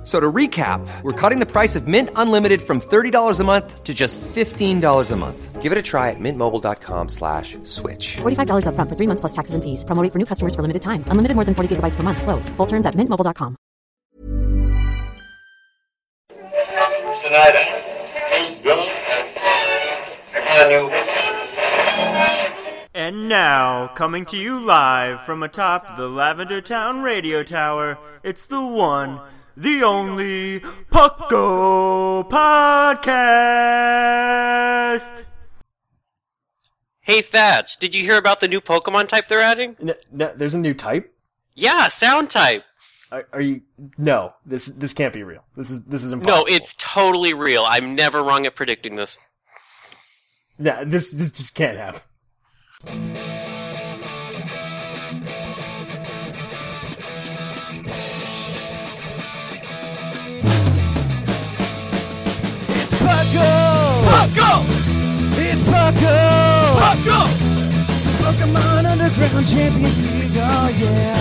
F- So to recap, we're cutting the price of Mint Unlimited from $30 a month to just $15 a month. Give it a try at mintmobile.com slash switch. $45 upfront for three months plus taxes and fees. Promo rate for new customers for limited time. Unlimited more than 40 gigabytes per month. Slows. Full terms at mintmobile.com. Tonight, good. I. And now, coming to you live from atop the Lavender Town radio tower, it's the one, the only Pucko Podcast! Hey Thatch, did you hear about the new Pokemon type they're adding? N- n- there's a new type. Yeah, sound type. Are, are you? No, this this can't be real. This is this is impossible. No, it's totally real. I'm never wrong at predicting this. yeah. This this just can't happen. It's Pucko! Pucko! It's Pucko! Pucko! Pokemon Underground Champions League, oh yeah.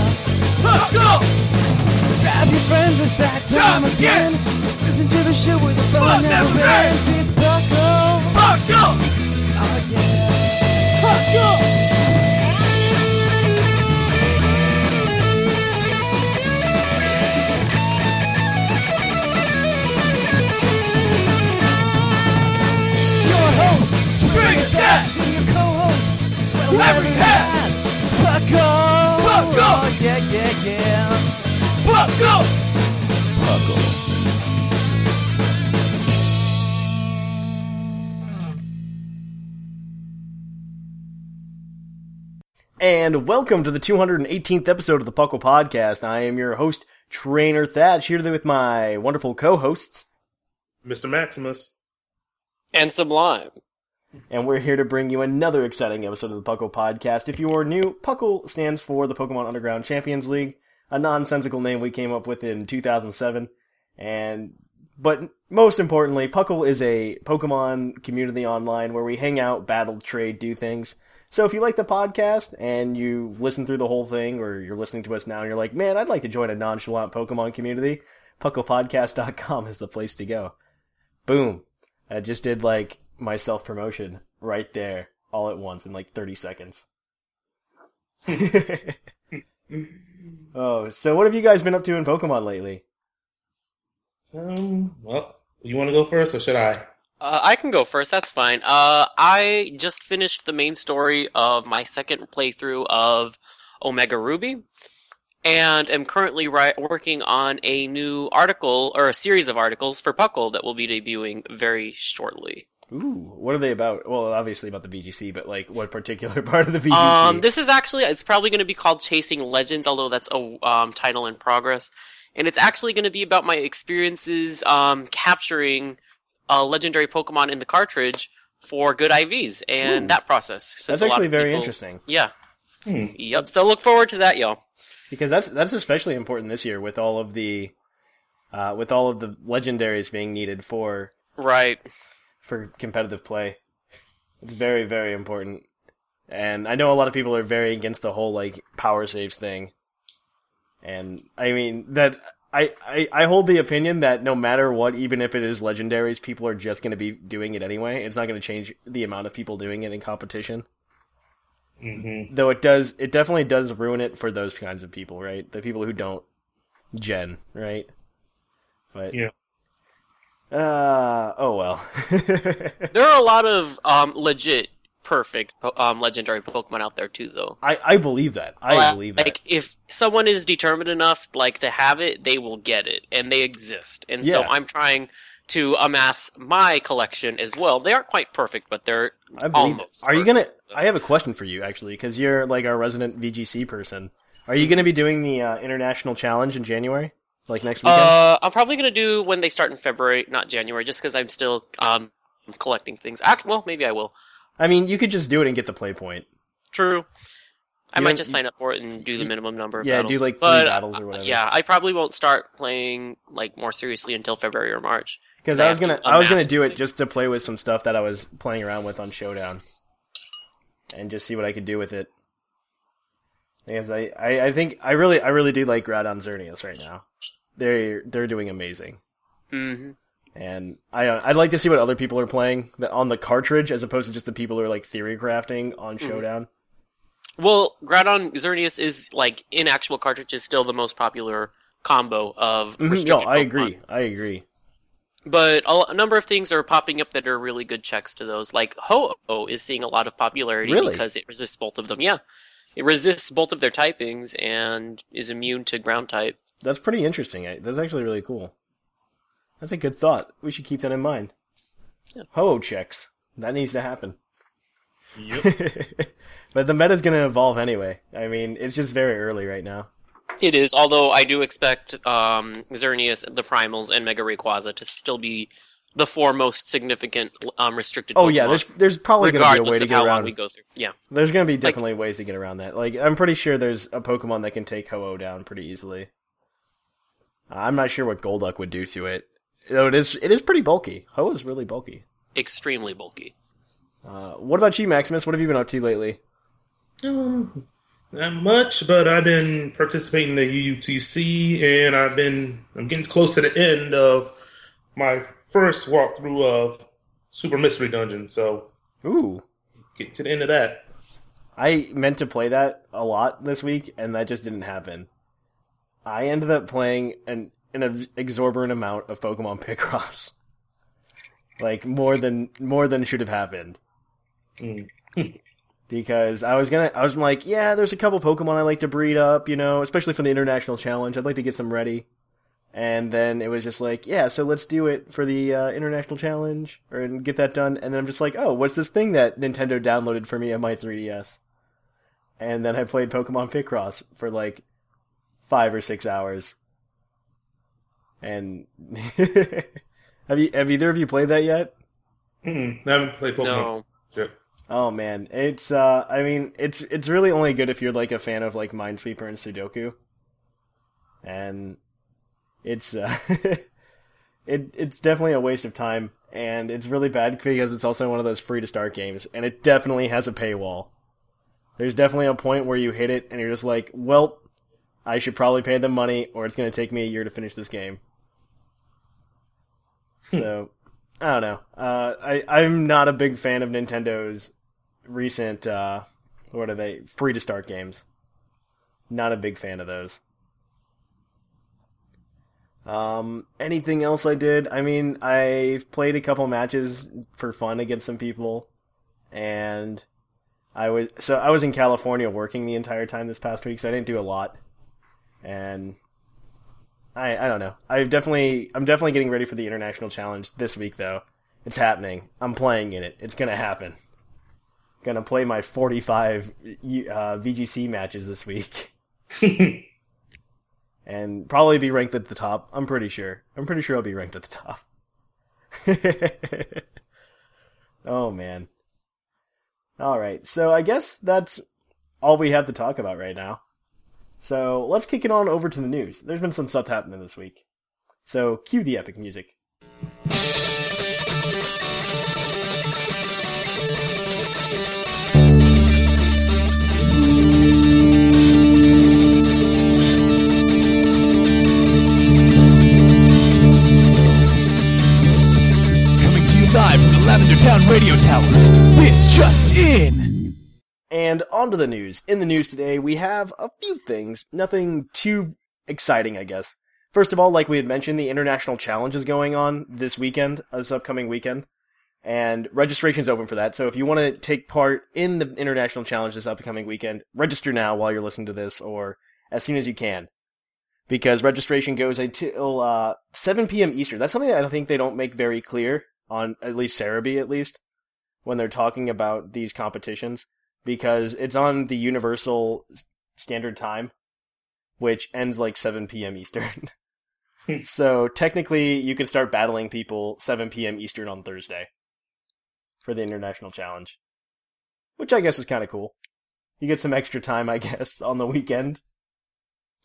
Pucko! Grab your friends, it's that time again. Listen to the show where the fun never ends. It's Pucko! Pucko! Oh yeah. Pucko! Drink Dash, and your co-host, Larry Hat. It's Pucko. Pucko. Oh, yeah, yeah, yeah. Pucko. Pucko. And welcome to the 218th episode of the Puckle Podcast. I am your host, Trainer Thatch, here today with my wonderful co-hosts, Mr. Maximus. And Sublime. And we're here to bring you another exciting episode of the Puckle Podcast. If you are new, Puckle stands for the Pokemon Underground Champions League, a nonsensical name we came up with in 2007. And but most importantly, Puckle is a Pokemon community online where we hang out, battle, trade, do things. So if you like the podcast and you listen through the whole thing, or you're listening to us now and you're like, man, I'd like to join a nonchalant Pokemon community, PucklePodcast.com is the place to go. Boom. I just did like my self promotion right there, all at once in like 30 seconds. oh, so what have you guys been up to in Pokemon lately? Um, well, you want to go first or should I? Uh, I can go first, that's fine. Uh, I just finished the main story of my second playthrough of Omega Ruby, and am currently ri- working on a new article, or a series of articles for Puckle that will be debuting very shortly. Ooh, what are they about? Well, obviously about the VGC, but like what particular part of the VGC? Um, this is actually it's probably going to be called Chasing Legends, although that's a um, title in progress, and it's actually going to be about my experiences um, capturing a legendary Pokemon in the cartridge for good IVs and Ooh. that process. That's actually very people- interesting Yeah. Hmm. Yep. So look forward to that, y'all. because that's that's especially important this year with all of the uh, with all of the legendaries being needed for Right. For competitive play. It's very very important. And I know a lot of people are very against the whole like power saves thing. And I mean that I, I, I hold the opinion that no matter what, even if it is legendaries, people are just going to be doing it anyway. It's not going to change the amount of people doing it in competition. Mm-hmm. Though it does, it definitely does ruin it for those kinds of people, right? The people who don't gen, right? But Yeah. Uh oh well. There are a lot of um, legit, perfect um, legendary Pokemon out there too, though. I I believe that. I Like- believe that. Like if someone is determined enough, like to have it, they will get it, and they exist. And so I'm trying to amass my collection as well. They aren't quite perfect, but they're I believe. almost. Are you gonna? I have a question for you actually, because you're like our resident VGC person. Are you gonna be doing the uh, international challenge in January, like next weekend? Uh, I'm probably gonna do when they start in February, not January, just because I'm still um collecting things. Act well, maybe I will. I mean, you could just do it and get the play point. True. I You might don't- just sign up for it and do the minimum number of Yeah, battles. do, like, three but, battles or uh, whatever. Yeah, I probably won't start playing like more seriously until February or March. Because I I was gonna, to I was gonna do it just to play with some stuff that I was playing around with on Showdown, and just see what I could do with it. Because I, I, I think I really, I really do like Groudon Xerneas right now. They're they're doing amazing, hmm and I I'd like to see what other people are playing that- on the cartridge as opposed to just the people who are like theory crafting on Mm-hmm. Showdown. Well, Groudon Xerneas is like in actual cartridge is still the most popular combo of Mhm, No, I Pokemon. agree. I agree. But a, a number of things are popping up that are really good checks to those. Like Ho-Oh is seeing a lot of popularity Really? because it resists both of them. Yeah. It resists both of their typings and is immune to ground type. That's pretty interesting. That's actually really cool. That's a good thought. We should keep that in mind. Ho checks. That needs to happen. Yep. but the meta's going to evolve anyway. I mean, it's just very early right now. It is, although I do expect um, Xerneas, the Primals, and Mega Rayquaza to still be the four most significant um, restricted Oh yeah, there's there's probably going to be a regardless way to of get how long around. we go through. Yeah. There's going to be definitely ways to get around that. Like I'm pretty sure there's a Pokemon that can take Ho-Oh down pretty easily. I'm not sure what Golduck would do to it. Though it is it is pretty bulky. Ho is really bulky. Extremely bulky. Uh, what about you, Maximus? What have you been up to lately? Um, not much, but I've been participating in the UUTC, and I've been I'm getting close to the end of my first walkthrough of Super Mystery Dungeon. So Ooh, get to the end of that. I meant to play that a lot this week, and that just didn't happen. I ended up playing an an exorbitant amount of Pokemon Picross, like more than more than should have happened. Mm. because I was gonna, I was like, yeah, there's a couple Pokemon I like to breed up, you know, especially for the international challenge. I'd like to get some ready. And then it was just like, yeah, so let's do it for the uh, international challenge or and get that done. And then I'm just like, oh, what's this thing that Nintendo downloaded for me on my 3DS? And then I played Pokemon Picross for like five or six hours. And have you have either of you played that yet? Mm-mm, I haven't played Pokemon. No. Yet. Oh man, it's uh I mean, it's it's really only good if you're like a fan of like Minesweeper and Sudoku. And it's uh it it's definitely a waste of time and it's really bad because it's also one of those free to start games and it definitely has a paywall. There's definitely a point where you hit it and you're just like, "Well, I should probably pay them money or it's going to take me a year to finish this game." so, I don't know. Uh, I I'm not a big fan of Nintendo's recent uh, what are they free to start games. Not a big fan of those. Um, anything else I did? I mean, I played a couple matches for fun against some people, and I was so I was in California working the entire time this past week, so I didn't do a lot, and I I don't know. I've definitely I'm definitely getting ready for the international challenge this week though. It's happening. I'm playing in it. It's gonna happen. Gonna play my 45 uh, VGC matches this week. and probably be ranked at the top. I'm pretty sure. I'm pretty sure I'll be ranked at the top. oh man. All right. So I guess that's all we have to talk about right now. So let's kick it on over to the news. There's been some stuff happening this week. So cue the epic music. Coming to you live from the Lavender Town Radio Tower. This just in. And on to the news. In the news today, we have a few things. Nothing too exciting, I guess. First of all, like we had mentioned, the International Challenge is going on this weekend, uh, this upcoming weekend. And registration's open for that. So if you want to take part in the International Challenge this upcoming weekend, register now while you're listening to this or as soon as you can. Because registration goes until uh, 7 p.m. Eastern. That's something that I think they don't make very clear on at least Serebii, at least, when they're talking about these competitions because it's on the Universal Standard Time, which ends like 7 p.m. Eastern. so technically, you can start battling people 7 p.m. Eastern on Thursday for the International Challenge, which I guess is kind of cool. You get some extra time, I guess, on the weekend.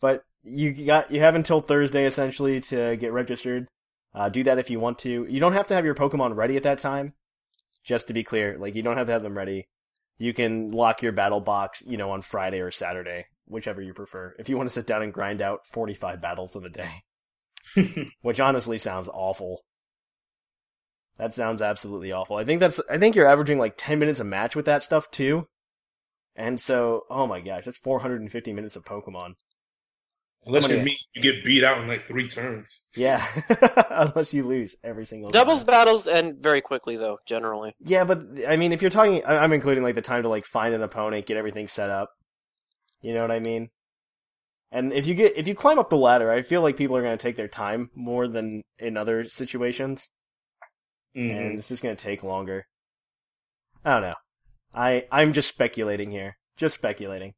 But you got you have until Thursday essentially to get registered. Uh, do that if you want to. You don't have to have your Pokemon ready at that time. Just to be clear, like you don't have to have them ready. You can lock your battle box, you know, on Friday or Saturday, whichever you prefer. If you want to sit down and grind out 45 battles in a day, which honestly sounds awful. That sounds absolutely awful. I think that's I think you're averaging like 10 minutes a match with that stuff too. And so, oh my gosh, that's 450 minutes of Pokemon. Unless you're me, you get beat out in like three turns. Yeah, unless you lose every single Doubles time. battles end very quickly, though. Generally, Yeah, but I mean, if you're talking, I- I'm including like the time to like find an opponent, get everything set up. You know what I mean? And if you get if you climb up the ladder, I feel like people are going to take their time more than in other situations, Mhm. and it's just going to take longer. I don't know. I I'm just speculating here, just speculating.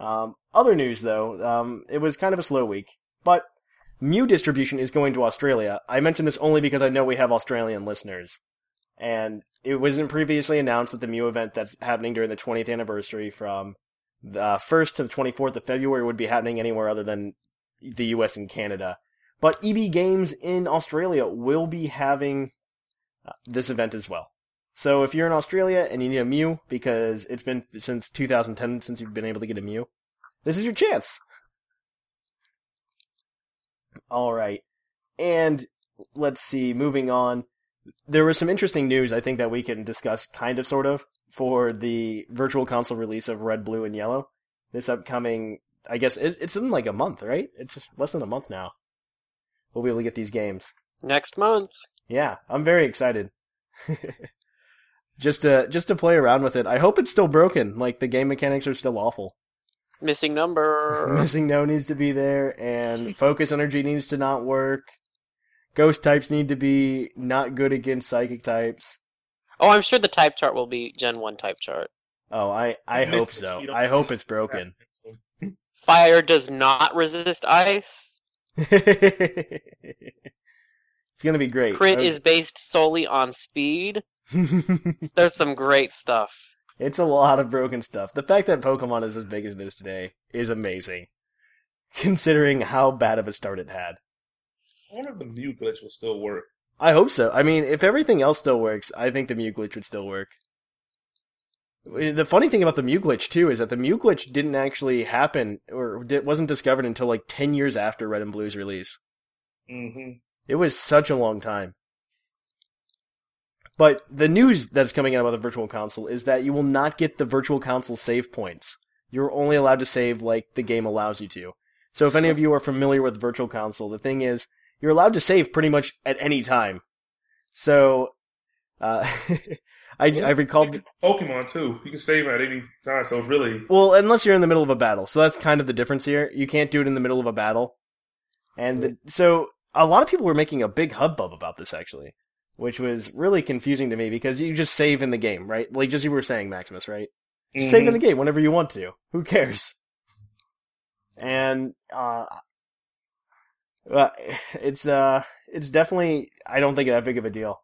Um, other news though, um, it was kind of a slow week, but Mew distribution is going to Australia. I mention this only because I know we have Australian listeners. And it wasn't previously announced that the Mew event that's happening during the 20th anniversary from the 1st to the 24th of February would be happening anywhere other than the US and Canada. But EB Games in Australia will be having uh, this event as well. So if you're in Australia and you need a Mew, because it's been since 2010 since you've been able to get a Mew, this is your chance. All right. And let's see, moving on. There was some interesting news I think that we can discuss kind of sort of for the virtual console release of Red, Blue, and Yellow. This upcoming, I guess it, it's in like a month, right? It's less than a month now. We'll be able to get these games. next month. Yeah, I'm very excited. just to just to play around with it. I hope it's still broken. Like the game mechanics are still awful. Missing number. Missing no needs to be there, and focus energy needs to not work. Ghost types need to be not good against psychic types. oh, I'm sure the type chart will be Gen 1 type chart. Oh, I I hope so. I hope it's broken. Fire does not resist ice. it's gonna be great. Crit I- is based solely on speed. There's some great stuff. it's a lot of broken stuff. The fact that Pokemon is as big as it is today is amazing, considering how bad of a start it had. I wonder if the Mew glitch will still work. I hope so. I mean, if everything else still works, I think the Mew glitch would still work. The funny thing about the Mew glitch too is that the Mew glitch didn't actually happen or di- wasn't discovered until like 10 years after Red and Blue's release. Mm-hmm. It was such a long time. But the news that's coming out about the Virtual Console is that you will not get the Virtual Console save points. You're only allowed to save like the game allows you to. So if any of you are familiar with Virtual Console, the thing is, you're allowed to save pretty much at any time. So, uh, I, I recalled, Pokemon too. You can save at any time, so really well, unless you're in the middle of a battle. So that's kind of the difference here. You can't do it in the middle of a battle. And the, so a lot of people were making a big hubbub about this actually, which was really confusing to me because you just save in the game, right? Like just you were saying, Maximus, right? Just save in the game whenever you want to. Who cares? And uh, uh it's uh it's definitely I don't think that big of a deal.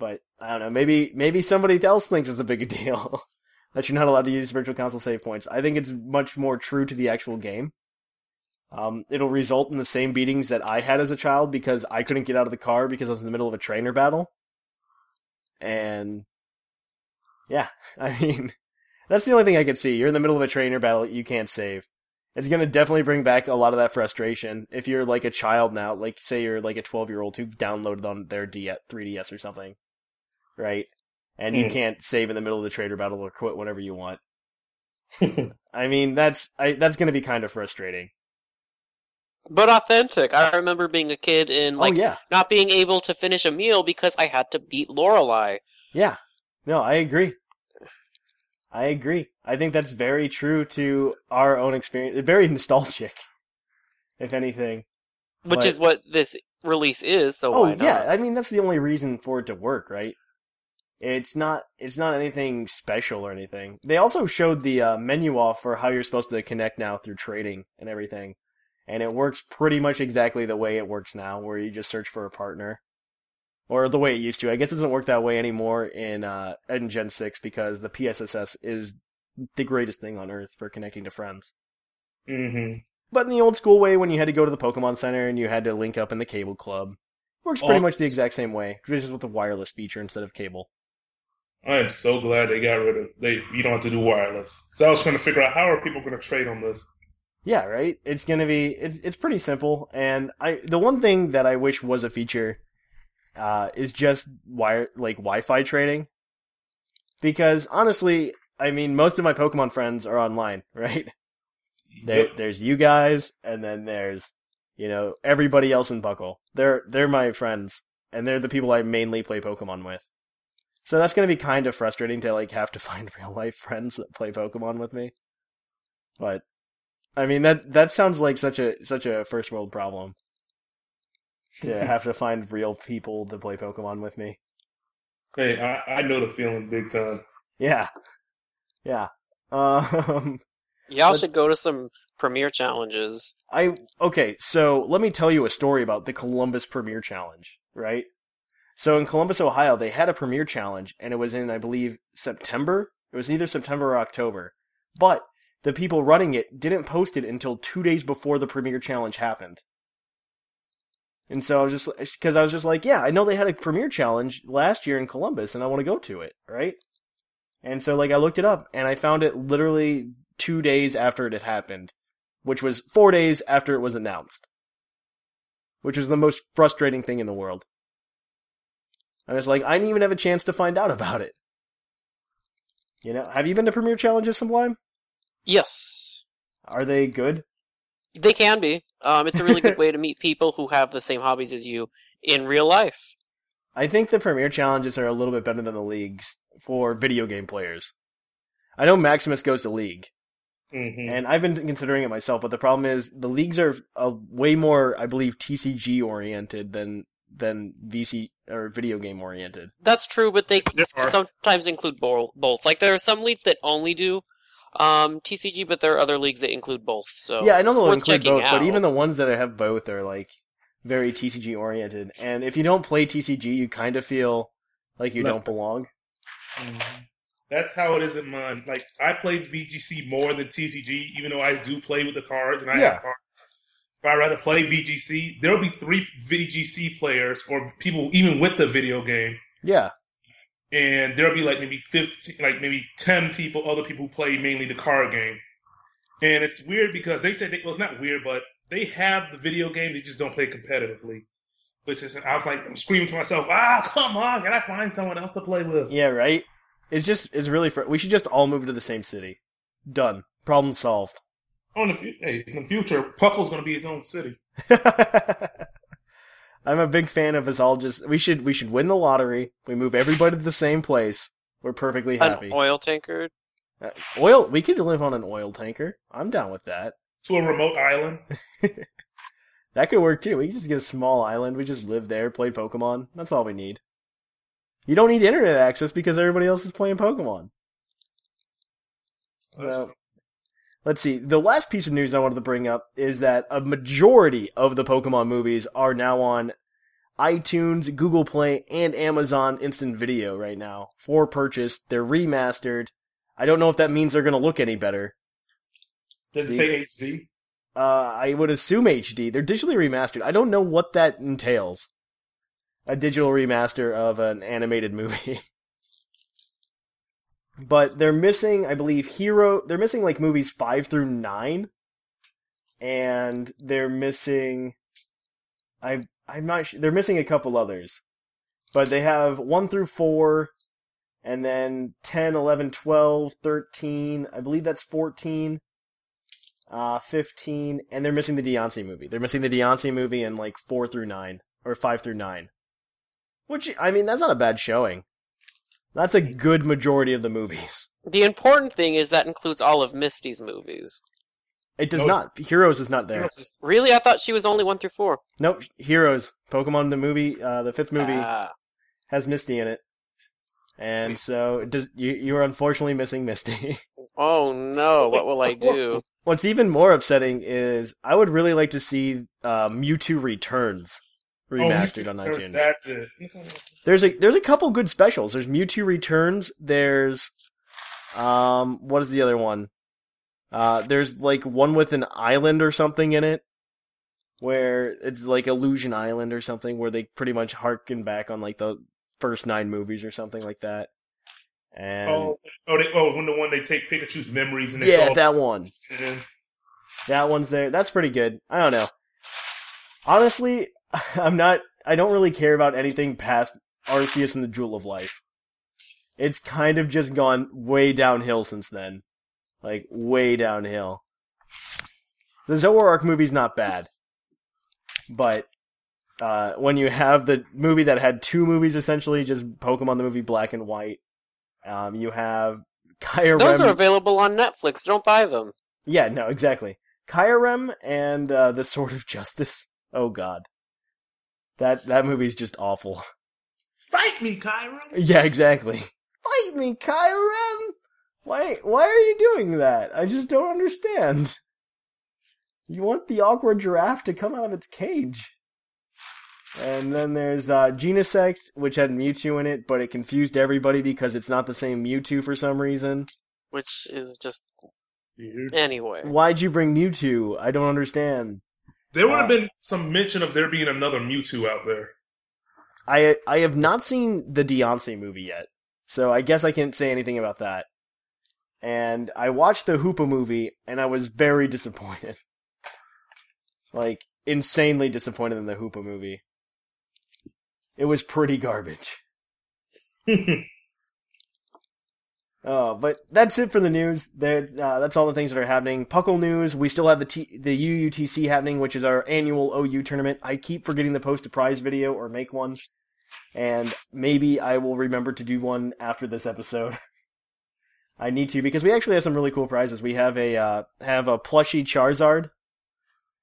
But I don't know, maybe maybe somebody else thinks it's a big deal that you're not allowed to use virtual console save points. I think it's much more true to the actual game. Um, it'll result in the same beatings that I had as a child because I couldn't get out of the car because I was in the middle of a trainer battle. And yeah, I mean, that's the only thing I could see. You're in the middle of a trainer battle, you can't save. It's gonna definitely bring back a lot of that frustration. If you're like a child now, like say you're like a 12 year old who downloaded on their D- 3DS or something, right? And you Mm. can't save in the middle of the trainer battle or quit whenever you want. I mean, that's I, that's gonna be kind of frustrating. But authentic. I remember being a kid and like oh yeah, not being able to finish a meal because I had to beat Lorelei. yeah. No, I agree. I agree. I think that's very true to our own experience. Very nostalgic, if anything. Which But- is what this release is, so oh why not? yeah, I mean that's the only reason for it to work, right? It's not it's not anything special or anything. They also showed the uh, menu off for how you're supposed to connect now through trading and everything, and it works pretty much exactly the way it works now, where you just search for a partner, or the way it used to. I guess it doesn't work that way anymore in uh, in Gen six because the PSS is the greatest thing on earth for connecting to friends. Mm-hmm. But in the old school way, when you had to go to the Pokemon Center and you had to link up in the cable club, works pretty Oh, much the exact same way, just with the wireless feature instead of cable. I am so glad they got rid of they. You don't have to do wireless. So I was trying to figure out how are people going to trade on this. Yeah, right. It's gonna be it's it's pretty simple, and I the one thing that I wish was a feature, uh, is just wire like Wi-Fi trading, because honestly, I mean most of my Pokemon friends are online, right? There, Yep. there's you guys, and then there's you know everybody else in Puckle. They're they're my friends, and they're the people I mainly play Pokemon with. So that's gonna be kind of frustrating to like have to find real life friends that play Pokemon with me. But I mean that that sounds like such a such a first world problem to have to find real people to play Pokemon with me. Hey, I, I know the feeling big time. Yeah, yeah. Um, Y'all But- should go to some premiere challenges. I okay. So let me tell you a story about the Columbus Premiere Challenge. Right. So in Columbus, Ohio, they had a premiere challenge, and it was in I believe September. It was either September or October, but the people running it didn't post it until two days before the premiere challenge happened. And so I was just because I was just like, yeah, I know they had a premiere challenge last year in Columbus, and I want to go to it, right? And so like I looked it up, and I found it literally two days after it had happened, which was four days after it was announced, which is the most frustrating thing in the world. I was like, I didn't even have a chance to find out about it. You know, have you been to premiere challenges, Sublime? Yes, Are they good? they can be. Um, it's a really good way to meet people who have the same hobbies as you in real life. I think the Premier challenges are a little bit better than the leagues for video game players. I know Maximus goes to league, hmm and I've been considering it myself, but the problem is the leagues are a way more, I believe, TCG oriented than than VC or video game oriented. That's true, but they sometimes include both. Like there are some leagues that only do um, TCG, but there are other leagues that include both. So yeah, I know it's they'll worth include checking both, but out. even the ones that I have both are like very TCG oriented. And if you don't play TCG, you kind of feel like you Left don't belong. Mhm. That's how it is in mine. Like I play VGC more than TCG, even though I do play with the cards and I Yeah. have cards. But I'd rather play VGC. There'll be three VGC players or people even with the video game, Yeah, and there'll be like maybe fifteen, like maybe ten people, other people who play mainly the card game. And it's weird because they said they, well, it's not weird, but they have the video game, they just don't play competitively. Which is, I was like, I'm screaming to myself, ah, come on, can I find someone else to play with? yeah, right. It's just it's really fr- we should just all move to the same city. Done. Problem solved. Oh, in the, fu- hey, in the future, Puckle's going to be its own city. I'm a big fan of us all just we should we should win the lottery. We move everybody to the same place. We're perfectly happy. an oil tanker. Uh, oil we could live on an oil tanker. I'm down with that. To a remote island. That could work too. We could just get a small island. We just live there, play Pokemon. That's all we need. You don't need internet access because everybody else is playing Pokemon. Well, let's see. The last piece of news I wanted to bring up is that a majority of the Pokemon movies are now on iTunes, Google Play, and Amazon Instant Video right now for purchase. They're remastered. I don't know if that means they're going to look any better. Does it See? say HD? Uh, I would assume HD. They're digitally remastered. I don't know what that entails. A digital remaster of an animated movie. but they're missing, I believe, Hero. They're missing like movies five through nine, and they're missing. I I'm not. Sure, they're missing a couple others, but they have one through four, and then 10, 11, 12, 13. I believe that's 14 uh, 15, and they're missing the Diancie movie. They're missing the Diancie movie in like 4 through 9, or 5 through 9. Which, I mean, that's not a bad showing. That's a good majority of the movies. The important thing is that includes all of Misty's movies. It does No. not. Heroes is not there. Really, I thought she was only one through four. Nope. Heroes. Pokemon the movie, uh, the fifth movie Ah. has Misty in it. And so, it does, you, you are unfortunately missing Misty. oh no, what will I do? What's even more upsetting is I would really like to see uh, Mewtwo Returns remastered on iTunes. Oh, That's it. There's a there's a couple good specials. There's Mewtwo Returns. There's Um, what is the other one? Uh, there's like one with an island or something in it, where it's like Illusion Island or something, where they pretty much harken back on like the first nine movies or something like that. And Oh, oh, they, oh, when the one they take Pikachu's memories and they yeah, that one. That one's there. That's pretty good. I don't know. Honestly, I'm not. I don't really care about anything past Arceus and the Jewel of Life. It's kind of just gone way downhill since then. Like, way downhill. The Zoroark movie's not bad. But, uh, when you have the movie that had two movies essentially, just Pokemon the movie Black and White, um, you have Kyurem. Those are available on Netflix. Don't buy them. Yeah, no, exactly. Kyurem and uh, the Sword of Justice. Oh God, that that movie's just awful. Fight me, Kyra. Yeah, exactly. Fight me, Kyurem. Why? Why are you doing that? I just don't understand. You want the awkward giraffe to come out of its cage. And then there's uh, Genesect, which had Mewtwo in it, but it confused everybody because it's not the same Mewtwo for some reason. Which is just anyway. Why'd you bring Mewtwo? I don't understand. There would have Uh, been some mention of there being another Mewtwo out there. I I have not seen the Beyonce movie yet, so I guess I can't say anything about that. And I watched the Hoopa movie, and I was very disappointed. Like insanely disappointed in the Hoopa movie. It was pretty garbage. Oh, but that's it for the news. That uh, that's all the things that are happening. Puckle news. We still have the T- the UUTC happening, which is our annual OU tournament. I keep forgetting to post a prize video or make one, and maybe I will remember to do one after this episode. I need to because we actually have some really cool prizes. We have a uh, have a plushy Charizard,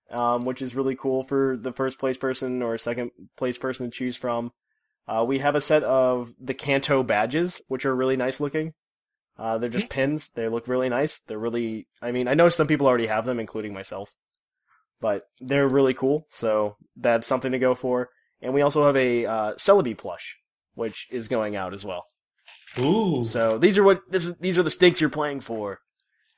um, which is really cool for the first place person or second place person to choose from. Uh, we have a set of the Kanto badges, which are really nice looking. Uh, they're just pins. They look really nice. They're really, I mean, I know some people already have them, including myself, but they're really cool. So that's something to go for. And we also have a uh, Celebi plush, which is going out as well. Ooh. So these are what this is, these are the stakes you're playing for.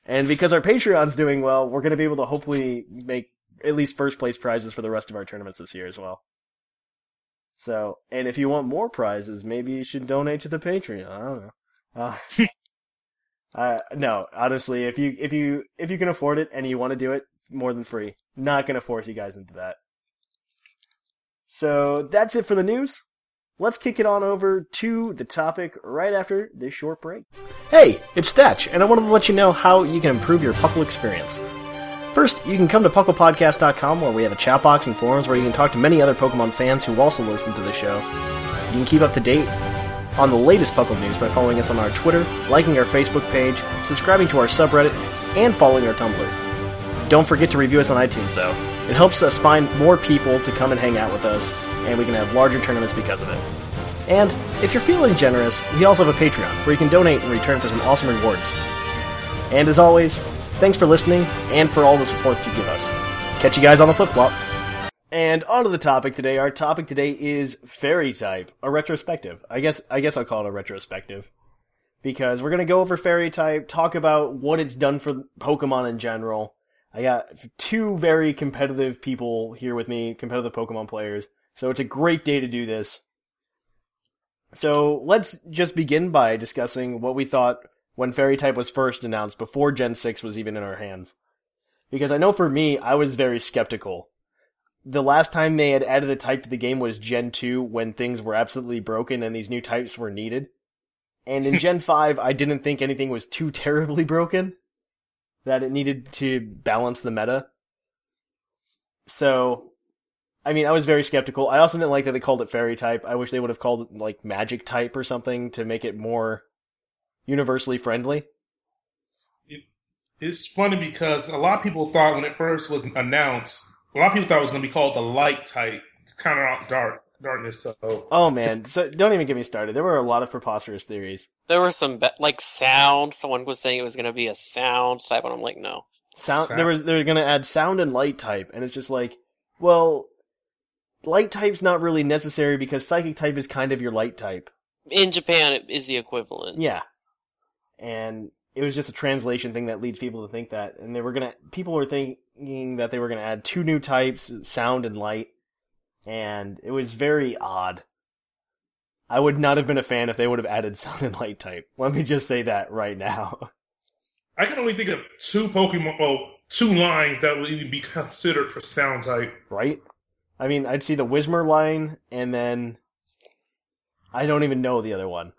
And because our Patreon's doing well, we're going to be able to hopefully make at least first place prizes for the rest of our tournaments this year as well. So, and if you want more prizes, maybe you should donate to the Patreon. I don't know. Uh, uh, no, honestly, if you if you if you can afford it and you want to do it, more than free. Not to force you guys into that. So that's it for the news. Let's kick it on over to the topic right after this short break. Hey, it's Thatch, and I wanted to let you know how you can improve your Puckle experience. First, you can come to PucklePodcast.com where we have a chat box and forums where you can talk to many other Pokemon fans who also listen to the show. You can keep up to date on the latest Puckle news by following us on our Twitter, liking our Facebook page, subscribing to our subreddit, and following our Tumblr. Don't forget to review us on iTunes, though. It helps us find more people to come and hang out with us, and we can have larger tournaments because of it. And if you're feeling generous, we also have a Patreon where you can donate in return for some awesome rewards. And as always, thanks for listening and for all the support you give us. Catch you guys on the flip flop. And on to the topic today. Our topic today is fairy type, a retrospective. I guess I guess I'll call it a retrospective. Because we're gonna go over fairy type, talk about what it's done for Pokemon in general. I got two very competitive people here with me, competitive Pokemon players. So it's a great day to do this. So let's just begin by discussing what we thought when fairy type was first announced before Gen 6 was even in our hands. Because I know for me, I was very skeptical. The last time they had added a type to the game was Gen 2 when things were absolutely broken and these new types were needed. And in Gen 5, I didn't think anything was too terribly broken that it needed to balance the meta. So, I mean, I was very skeptical. I also didn't like that they called it fairy type. I wish they would have called it like magic type or something to make it more universally friendly. It's funny because a lot of people thought when it first was announced, a lot of people thought it was going to be called the light type, kind of dark darkness. So Oh man, so don't even get me started. There were a lot of preposterous theories. There were some be- like sound. Someone was saying it was going to be a sound type, and I'm like, no. Sound, Sound. there was they're gonna add sound and light type, and it's just like, well, light type's not really necessary because psychic type is kind of your light type. In Japan, it is the equivalent. Yeah. And it was just a translation thing that leads people to think that, and they were gonna people were thinking that they were gonna add two new types, sound and light, and it was very odd. I would not have been a fan if they would have added sound and light type. Let me just say that right now. I can only think of two Pokemon, well, two lines that would even be considered for sound type. Right? I mean, I'd see the Whismur line, and then I don't even know the other one.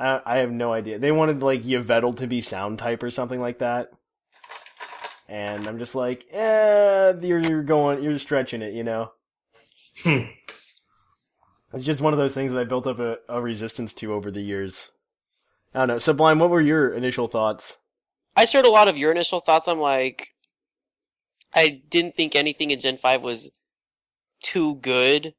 I I have no idea. They wanted like Yveltal to be sound type or something like that, and I'm just like, eh, you're, you're going, you're stretching it, you know. Hmm. It's just one of those things that I built up a, a resistance to over the years. I don't know. Sublime, what were your initial thoughts? I shared a lot of your initial thoughts. I'm like, I didn't think anything in Gen 5 was too good.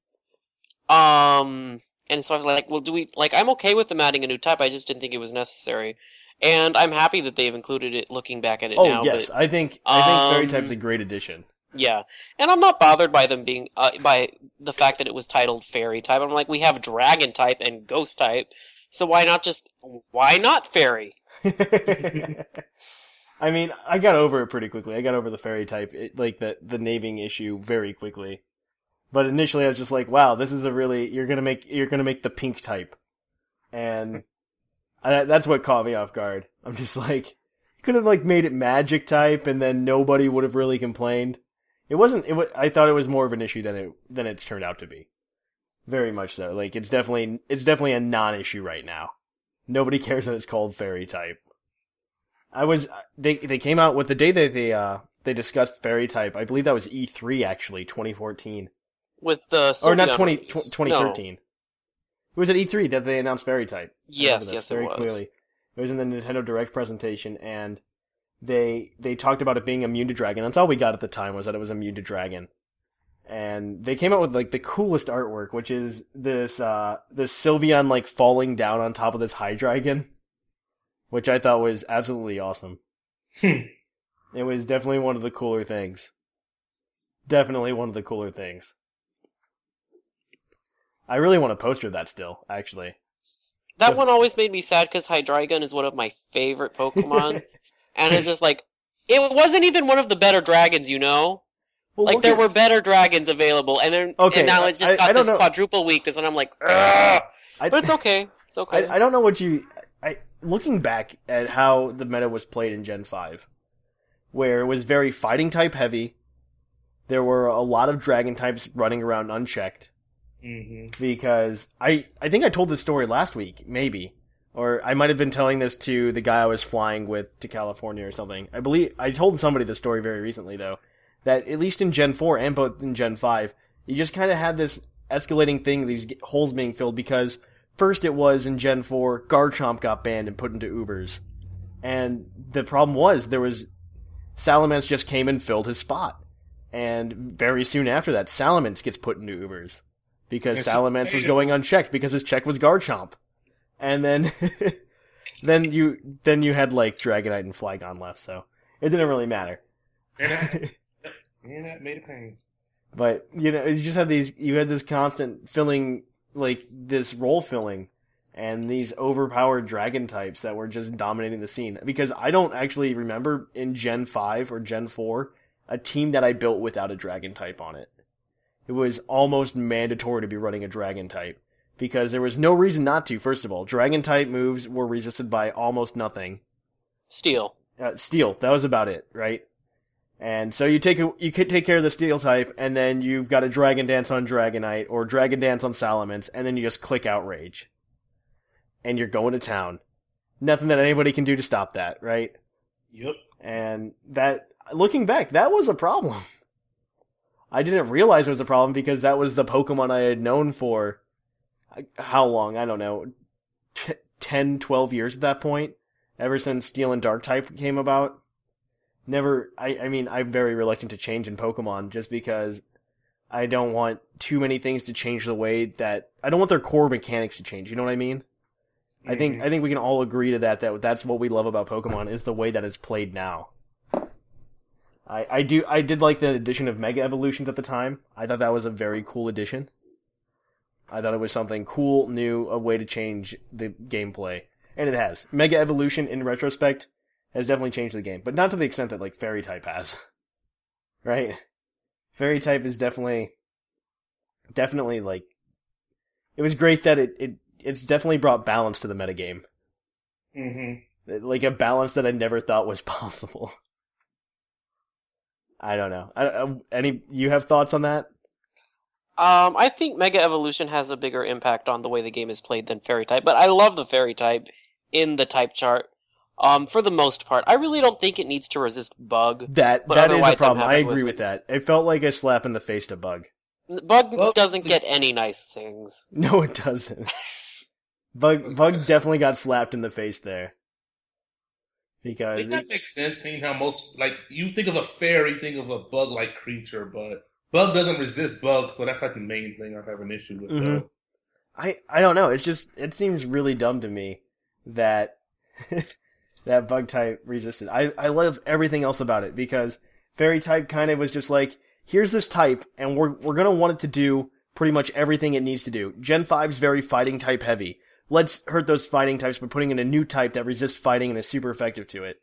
Um, and so I was like, well, do we, like, I'm okay with them adding a new type. I just didn't think it was necessary. And I'm happy that they've included it looking back at it Oh now. yes, but, I think I think Fairy Um, Type's a great addition. yeah. And I'm not bothered by them being, uh, by the fact that it was titled Fairy type. I'm like, we have Dragon type and Ghost type. So why not just, why not Fairy? I mean, I got over it pretty quickly. I got over the fairy type, it, like the the naming issue, very quickly. But initially, I was just like, "Wow, this is a really you're gonna make you're gonna make the pink type," and I, that's what caught me off guard. I'm just like, you could have like made it magic type, and then nobody would have really complained. It wasn't. It. I thought it was more of an issue than it than it's turned out to be. Very much so. Like it's definitely it's definitely a non-issue right now. Nobody cares that it's called fairy type. I was they they came out with the day that they uh they discussed fairy type. I believe that was E3 actually, 2014 With the or not 20, tw- 2013. It was at E3 that they announced fairy type. I Yes, remember this yes, it very was. clearly. It was in the Nintendo Direct presentation, and they they talked about it being immune to dragon. That's all we got at the time was that it was immune to dragon. And they came out with like the coolest artwork, which is this uh this Sylveon like falling down on top of this Hydreigon, which I thought was absolutely awesome. Hmm. It was definitely one of the cooler things. Definitely one of the cooler things. I really want a poster of that still, actually. That one always made me sad because Hydreigon is one of my favorite Pokemon, and it's just like it wasn't even one of the better dragons, you know. Well, like there at- were better dragons available, and then Okay, and now it's just I- got I this know. quadruple weakness, and I'm like, Ugh! I, but it's okay, it's okay. I, I don't know what you. I looking back at how the meta was played in Gen Five, where it was very fighting type heavy. There were a lot of dragon types running around unchecked hmm because I I think I told this story last week, maybe, or I might have been telling this to the guy I was flying with to California or something. I believe I told somebody this story very recently though, that at least in Gen Four and both in Gen Five, you just kind of had this escalating thing, these holes being filled because first it was in Gen Four, Garchomp got banned and put into Ubers, and the problem was there was Salamence just came and filled his spot. And very soon after that, Salamence gets put into Ubers because Salamence was going unchecked because his check was Garchomp. And then then you then you had like Dragonite and Flygon left, so it didn't really matter. And that, and that made a pain. But you know, you just had these you had this constant filling like this role filling and these overpowered dragon types that were just dominating the scene. Because I don't actually remember in Gen 5 or Gen 4 a team that I built without a dragon type on it. It was almost mandatory to be running a dragon type. Because there was no reason not to, first of all. Dragon type moves were resisted by almost nothing. Steel. Uh, steel, that was about it, right? And so you take a, you could take care of the steel type, and then you've got a dragon dance on Dragonite or dragon dance on Salamence, and then you just click outrage, and you're going to town. Nothing that anybody can do to stop that, right? Yep. And that, looking back, that was a problem. I didn't realize it was a problem because that was the Pokemon I had known for uh, how long? I don't know, t- 10, 12 years at that point. Ever since Steel and Dark type came about. Never, I, I mean, I'm very reluctant to change in Pokemon just because I don't want too many things to change the way that, I don't want their core mechanics to change, you know what I mean? I think, I think we can all agree to that, that that's what we love about Pokemon is the way that it's played now. I, I do I did like the addition of Mega Evolutions at the time. I thought that was a very cool addition. I thought it was something cool, new, a way to change the gameplay. and it has. Mega Evolution, in retrospect, has definitely changed the game, but not to the extent that like Fairy type has. right? Fairy type is definitely, definitely like, it was great that it it it's definitely brought balance to the metagame, Mm-hmm. like a balance that I never thought was possible. I don't know. I, I, any you have thoughts on that? Um, I think Mega Evolution has a bigger impact on the way the game is played than Fairy type, but I love the Fairy type in the type chart. Um, for the most part, I really don't think it needs to resist bug. That But that is a problem. I agree with with that. It felt like a slap in the face to Bug. Bug Well- doesn't get any nice things. No, it doesn't. Bug Bug definitely got slapped in the face there. Because That makes sense, seeing how most like you think of a fairy, think of a bug-like creature, but bug doesn't resist bugs, so that's like the main thing I have an issue with. Mhm. I I don't know. It's just it seems really dumb to me that that bug type resisted. I I love everything else about it because fairy type kind of was just like here's this type and we're we're gonna want it to do pretty much everything it needs to do. Gen 5's very fighting type heavy. Let's hurt those fighting types by putting in a new type that resists fighting and is super effective to it.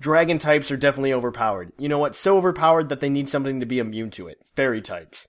Dragon types are definitely overpowered. You know what? So overpowered that they need something to be immune to it. Fairy types.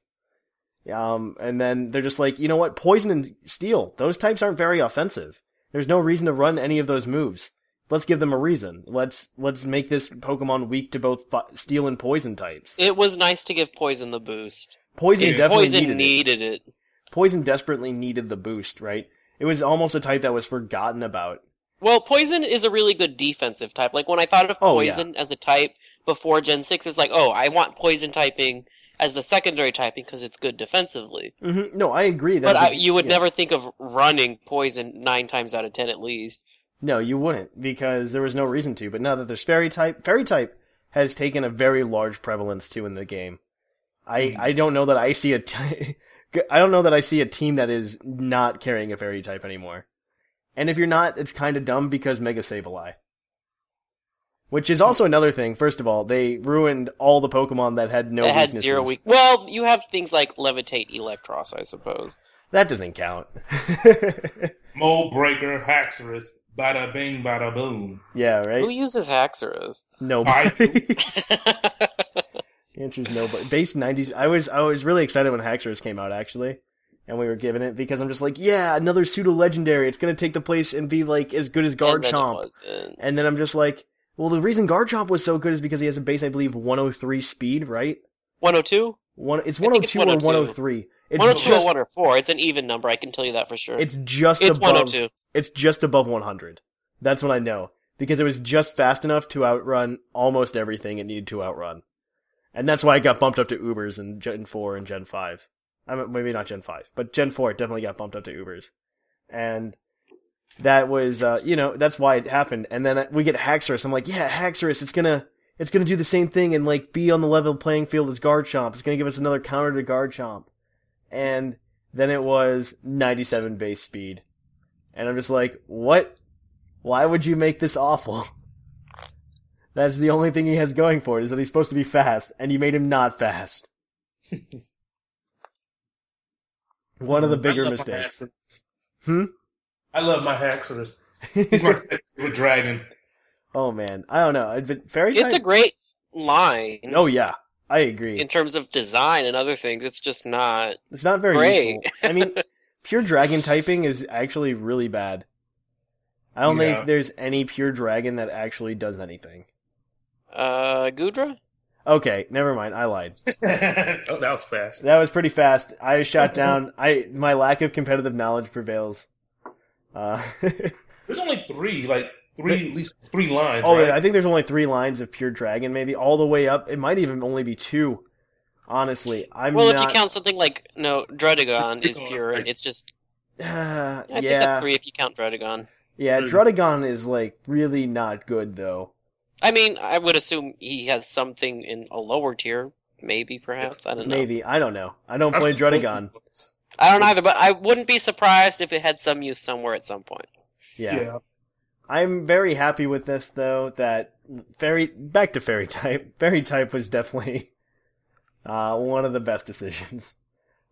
Um, and then they're just like, you know what? Poison and steel. Those types aren't very offensive. There's no reason to run any of those moves. Let's give them a reason. Let's let's make this Pokemon weak to both fi- steel and poison types. It was nice to give Poison the boost. Poison Yeah, definitely Poison needed, it. needed it. Poison desperately needed the boost, right? It was almost a type that was forgotten about. Well, Poison is a really good defensive type. Like when I thought of Oh, yeah. Poison as a type before Gen 6, it's like, oh, I want Poison typing as the secondary typing because it's good defensively. Mm-hmm. No, I agree. But That's I, you would yeah. never think of running Poison nine times out of ten at least. No, you wouldn't because there was no reason to. But now that there's fairy type, fairy type has taken a very large prevalence too in the game. I I don't know that I see a t- I don't know that I see a team that is not carrying a fairy type anymore. And if you're not, it's kind of dumb because Mega Sableye. Which is also another thing. First of all, they ruined all the Pokemon that had no it had weaknesses. zero weak. Well, you have things like Levitate, Eelektross, I suppose. That doesn't count. Mold breaker, Haxorus, bada bing, bada boom. yeah, right. Who uses Haxorus? Nobody. Answer's no, but base nineties. I was I was really excited when Haxorus came out actually, and we were given it because I'm just like, yeah, another pseudo legendary. It's gonna take the place and be like as good as And Garchomp. wasn't. And then I'm just like, well, the reason Garchomp was so good is because he has a base, I believe, 103 speed, right? 102? One, it's I think it's 102 or 103. It's 102 just, or 104. It's an even number, I can tell you that for sure. it's just It's above. 102. It's just above 100. That's what I know because it was just fast enough to outrun almost everything it needed to outrun, and that's why it got bumped up to Ubers in Gen 4 and Gen 5. I mean, maybe not Gen 5, but Gen 4 definitely got bumped up to Ubers, and that was uh, you know that's why it happened. And then we get Haxorus. I'm like, yeah, Haxorus. It's gonna it's gonna do the same thing and like be on the level playing field as Garchomp. It's gonna give us another counter to Garchomp, and then it was 97 base speed. And I'm just like, what? Why would you make this awful? That's the only thing he has going for it, is that he's supposed to be fast, and you made him not fast. One of the bigger I mistakes. Hmm? I love my Haxorus. He's my favorite dragon. oh man, I don't know. But fairy It's a great line. Oh yeah, I agree. In terms of design and other things, it's just not. It's not very Great. useful. I mean, pure dragon typing is actually really bad. I don't Yeah. think there's any pure dragon that actually does anything. Uh, Goodra? Okay, never mind. I lied. oh, that was fast. That was pretty fast. I shot down. I my lack of competitive knowledge prevails. Uh, There's only three, like three, at least three lines. oh, right? I think there's only three lines of pure dragon, maybe all the way up. It might even only be two. Honestly, I'm well, not. if you count something like no, Druddigon is pure, and it's just Uh, I think that's three if you count Druddigon. yeah. Three. Druddigon is like really not good though. I mean, I would assume he has something in a lower tier, maybe, perhaps. I don't know. Maybe I don't know. I don't I've play seen both Druddigon. of those. I don't either, but I wouldn't be surprised if it had some use somewhere at some point. Yeah. Yeah. I'm very happy with this though. That fairy back to fairy type. Fairy type was definitely uh, one of the best decisions.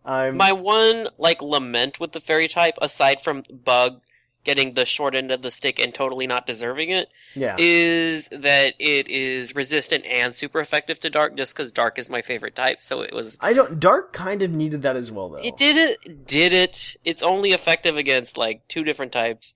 I'm My one like lament with the fairy type, aside from bug getting the short end of the stick and totally not deserving it Yeah. is that it is resistant and super effective to dark just because dark is my favorite type. So it was I don't. Dark kind of needed that as well, though. it did it did it. It's only effective against like two different types,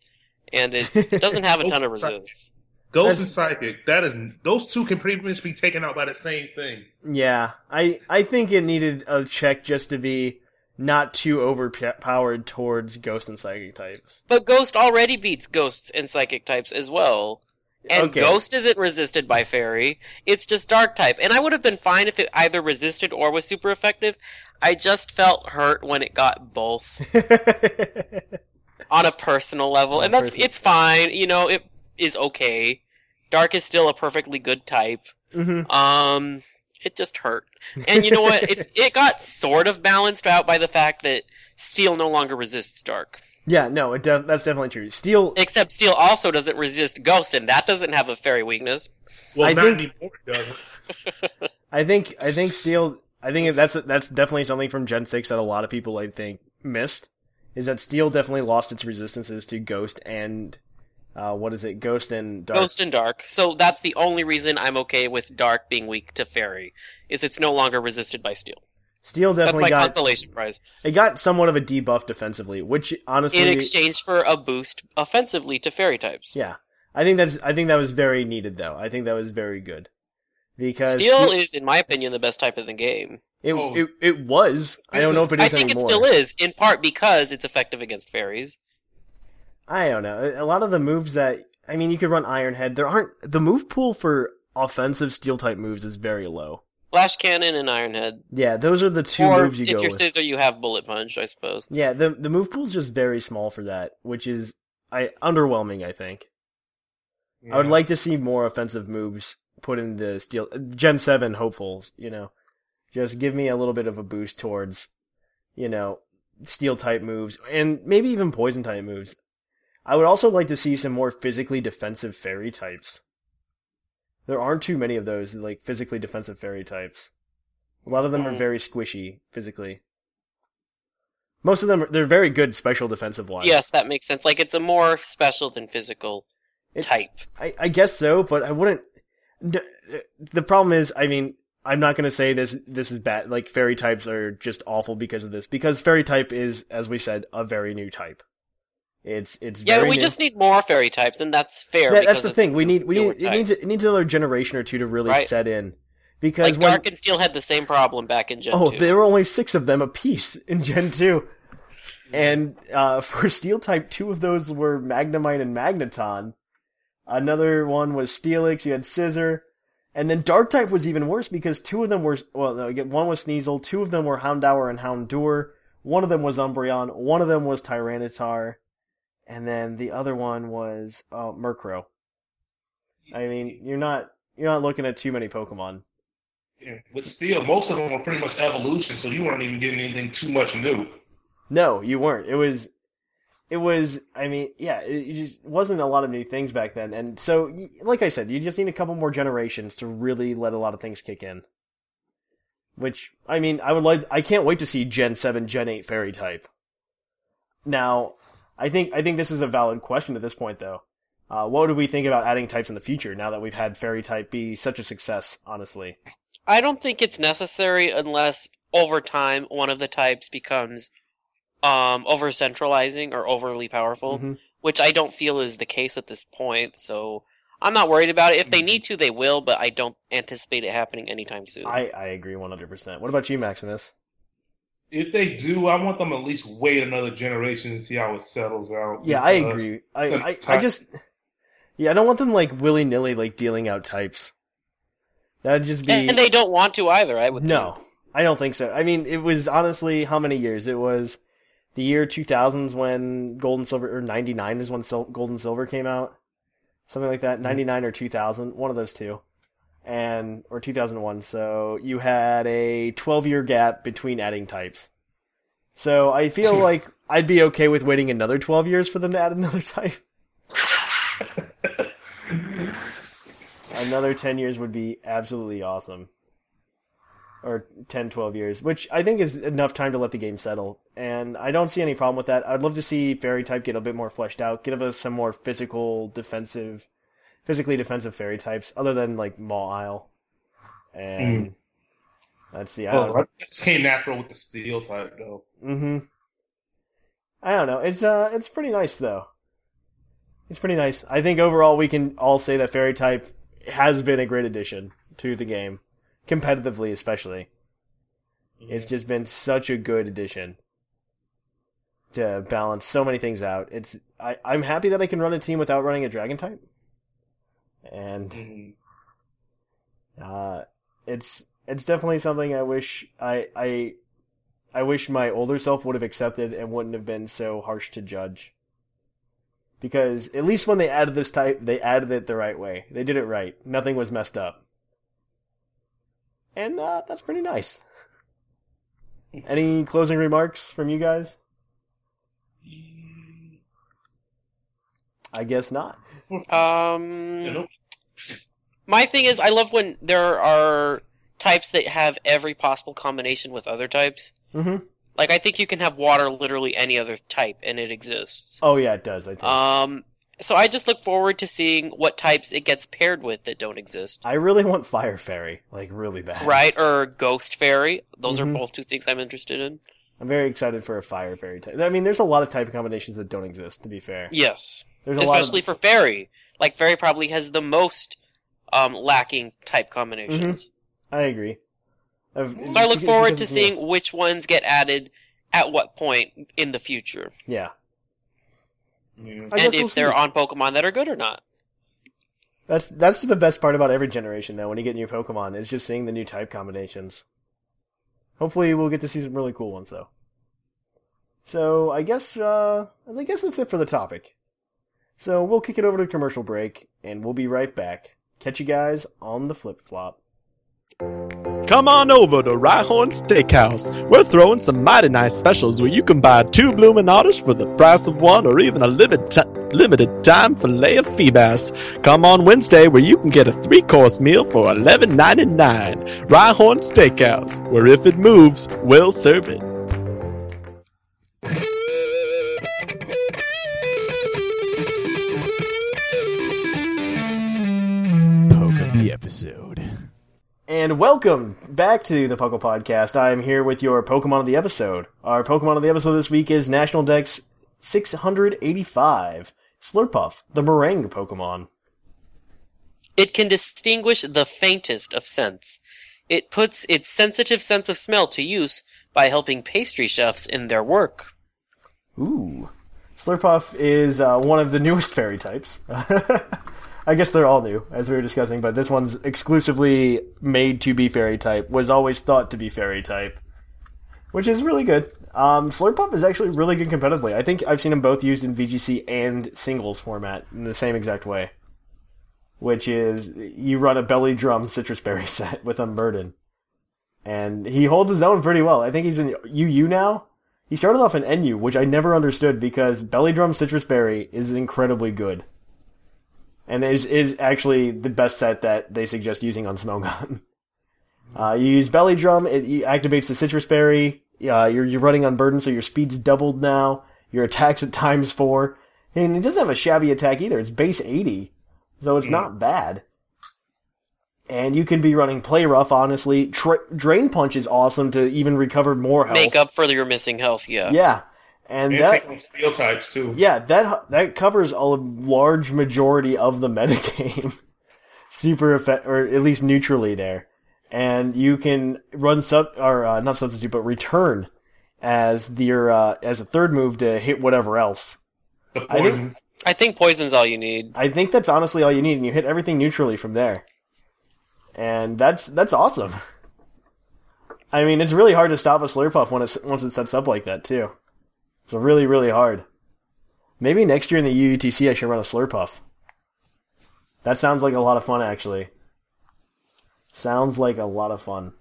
and it, it doesn't have a ton of Ghost and resist. Ghost and Psychic, that is those two can pretty much be taken out by the same thing. Yeah, I I think it needed a check just to be not too overpowered towards ghost and psychic types. But Ghost already beats ghosts and psychic types as well. And Okay. Ghost isn't resisted by Fairy. It's just Dark type. And I would have been fine if it either resisted or was super effective. I just felt hurt when it got both on a personal level. On and that's personal- it's fine. You know, it is okay. Dark is still a perfectly good type. hmm Um, it just hurt. And you know what? It's it got sort of balanced out by the fact that Steel no longer resists Dark. Yeah, no, it def- that's definitely true. Steel, Except Steel also doesn't resist Ghost, and that doesn't have a fairy weakness. Well, I not think- anymore, it doesn't. I think I think Steel. I think that's that's definitely something from Gen Six that a lot of people I think missed. Is that Steel definitely lost its resistances to Ghost and uh, what is it? Ghost and Dark. Ghost and Dark. So that's the only reason I'm okay with Dark being weak to Fairy, is it's no longer resisted by Steel. Steel definitely. That's definitely my got consolation prize. it got somewhat of a debuff defensively, which honestly, In exchange for a boost offensively to Fairy types. yeah, I think that's I think that was very needed though. I think that was very good because Steel Ste- is, in my opinion, the best type of the game. it, Oh. it it was. I don't know if it is I think anymore. it still is, in part because it's effective against fairies. I don't know. A lot of the moves that I mean, you could run Iron Head. There aren't the move pool for offensive steel type moves is very low. Flash Cannon and Iron Head. Yeah, those are the two or moves you if go you're with. Scizor, you have Bullet Punch, I suppose. Yeah, the the move pool's just very small for that, which is I underwhelming. I think I would like to see more offensive moves put into steel Gen Seven hopefuls. You know, just give me a little bit of a boost towards, you know, steel type moves and maybe even poison type moves. I would also like to see some more physically defensive fairy types. There aren't too many of those like physically defensive fairy types. A lot of them are Mm. very squishy physically. Most of them are, they're very good special defensive wise. Yes, that makes sense. Like it's a more special than physical It- type. I, I guess so, but I wouldn't. n- The problem is, I mean, I'm not going to say this. This is bad. Like fairy types are just awful because of this. Because fairy type is, as we said, a very new type. It's it's Yeah, very we new. just need more fairy types, and that's fair. That- that's the thing. We need we need it needs it needs another generation or two to really Right. set in. Because like when Dark and Steel had the same problem back in Gen oh, 2. there were only six of them a piece in Gen two, and uh, for Steel type, two of those were Magnemite and Magneton. Another one was Steelix. You had Scizor, and then Dark type was even worse because two of them were well, no, one was Sneasel, two of them were Houndour and Houndoom, one of them was Umbreon, one of them was Tyranitar, and then the other one was uh, Murkrow. I mean, you're not you're not looking at too many Pokemon. Yeah. But still, most of them were pretty much evolution, so you weren't even getting anything too much new. No, you weren't. It was, it was. I mean, yeah, it, just wasn't a lot of new things back then. And so, like I said, you just need a couple more generations to really let a lot of things kick in. Which I mean, I would like. I can't wait to see Gen Seven, Gen Eight Fairy type. Now, I think I think this is a valid question at this point, though. Uh, what do we think about adding types in the future now that we've had Fairy type be such a success? Honestly, I don't think it's necessary unless over time one of the types becomes um over centralizing or overly powerful, Mhm. which I don't feel is the case at this point. So I'm not worried about it. If they need to, they will, but I don't anticipate it happening anytime soon. I I agree one hundred percent. What about you, Maximus? If they do, I want them to at least wait another generation and see how it settles out. Yeah, I because agree. I, I, I just, yeah, I don't want them like willy nilly like dealing out types. That'd just be and, and they don't want to either. I would no. think. I don't think so. I mean, it was honestly how many years? It was the year 2000s when Gold and Silver, or 99 is when Sil- Gold and Silver came out, something like that. Mm-hmm. 99 or 2000, one of those two, and or 2001. So you had a 12 year gap between adding types. So I feel like I'd be okay with waiting another 12 years for them to add another type. Another 10 years would be absolutely awesome. or 10, 12 years, which I think is enough time to let the game settle. And I don't see any problem with that. I'd love to see fairy type get a bit more fleshed out, give us some more physical, defensive, physically defensive fairy types, other than like Mawile. And let's see. I don't Oh, it just came natural with the steel type though. Mm-hmm. I don't know. It's uh, it's pretty nice though. It's pretty nice. I think overall we can all say that fairy type has been a great addition to the game, competitively especially. It's just been such a good addition to balance so many things out. It's I, I'm happy that I can run a team without running a dragon type, and Mhm. uh, it's it's definitely something I wish I I I wish my older self would have accepted and wouldn't have been so harsh to judge. Because at least when they added this type, they added it the right way. They did it right. Nothing was messed up. And uh, that's pretty nice. Any closing remarks from you guys? I guess not. Um, You know? my thing is, I love when there are types that have every possible combination with other types. Mm-hmm. Like, I think you can have water literally any other type, and it exists. Oh yeah, it does. I think. Um, so I just look forward to seeing what types it gets paired with that don't exist. I really want Fire Fairy, like really bad. Right? Or Ghost Fairy. Those Mhm. are both two things I'm interested in. I'm very excited for a Fire Fairy type. I mean, there's a lot of type combinations that don't exist. To be fair, Yes. There's a Especially lot for Fairy. Like, Fairy probably has the most um, lacking type Mm-hmm. combinations. I agree. Of- So I look forward to it's new. seeing which ones get added at what point in the future. Yeah, Yeah. I guess and we'll if they're see. on Pokemon that are good or not. that's that's the best part about every generation. Though, when you get new Pokemon, is just seeing the new type combinations. Hopefully, we'll get to see some really cool ones, though. So I guess uh, I guess that's it for the topic. So we'll kick it over to commercial break, and we'll be right back. Catch you guys on the flip flop. Come on over to Rhyhorn Steakhouse. We're throwing some mighty nice specials where you can buy two Bloomin' Otters for the price of one or even a limited, ti- limited time fillet of Feebas. Come on Wednesday where you can get a three course meal for $11.99. Rhyhorn Steakhouse, where if it moves, we'll serve it. And welcome back to the Puckle Podcast. I'm here with your Pokemon of the episode. Our Pokemon of the episode this week is National Dex 685, Slurpuff, the meringue Pokemon. It can distinguish the faintest of scents. It puts its sensitive sense of smell to use by helping pastry chefs in their work. Ooh. Slurpuff is uh, one of the newest fairy types. I guess they're all new, as we were discussing, but this one's exclusively made to be fairy type, was always thought to be fairy type, which is really good. Um, Slurpuff is actually really good competitively. I think I've seen them both used in VGC and singles format in the same exact way, which is you run a belly drum Sitrus berry set with Unburden. And he holds his own pretty well. I think he's in UU now, he started off in NU, which I never understood because Belly Drum Sitrus Berry is incredibly good. And is is actually the best set that they suggest using on Smogon. Uh, you use Belly Drum, it activates the Sitrus Berry. Uh, you're you're running Unburden, so your speed's doubled now. Your attacks at times four, and it doesn't have a shabby attack either. It's base eighty, so it's not bad. And you can be running Play Rough, honestly. Tra- Drain Punch is awesome to even recover more health. Make up for your missing health, yeah. Yeah, and And that taking steel types too. yeah that that covers a large majority of the metagame. Super effect, or at least neutrally there, and you can run sub or uh, not substitute, but return as the your uh, as a third move to hit whatever else. The I think- poisons. I think poison's all you need. I think that's honestly all you need, and you hit everything neutrally from there. And that's that's awesome. I mean, it's really hard to stop a Slurpuff when it's once it sets up like that too. It's really really hard. Maybe next year in the UUTC I should run a Slurpuff. That sounds like a lot of fun, actually. Sounds like a lot of fun.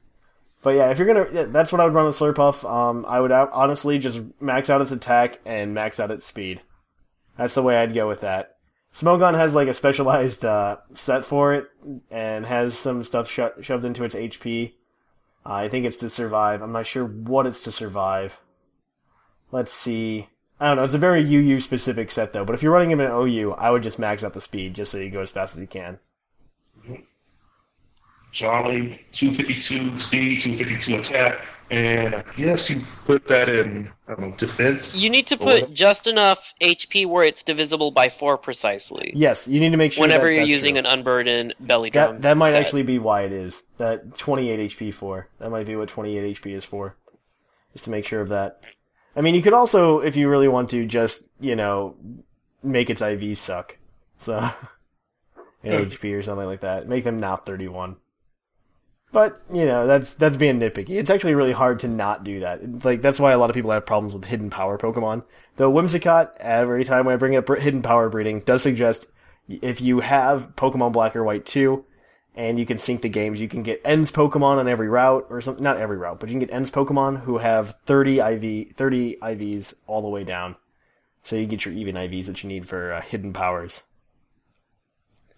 But yeah, if you're gonna, yeah, that's what I would run with Slurpuff. Um, I would honestly just max out its attack and max out its speed. That's the way I'd go with that. Smogon has like a specialized uh, set for it and has some stuff sho- shoved into its HP. I think it's to survive. I'm not sure what it's to survive. Let's see. I don't know. It's a very UU specific set though. But if you're running him in OU, I would just max out the speed just so you go as fast as you can. Charlie, 252 speed, 252 attack, and I guess you put that in I don't know, defense. You need to put whatever. just enough HP where it's divisible by four precisely. Yes, you need to make sure Whenever that you're that's using true. an unburdened belly drum. That that might set. actually be why it is that 28 HP for. That might be what 28 HP is for. Just to make sure of that. I mean, you could also, if you really want to, just you know, make its IV suck. So, in. HP or something like that. Make them now 31. But you know, that's that's being nitpicky. It's actually really hard to not do that. Like that's why a lot of people have problems with hidden power Pokemon. Though Whimsicott, every time I bring up hidden power breeding, does suggest if you have Pokemon Black or White 2, and you can sync the games, you can get Ends Pokemon on every route, or something, not every route, but you can get Ends Pokemon who have 30 IV, 30 IVs all the way down. So you get your even IVs that you need for uh, hidden powers.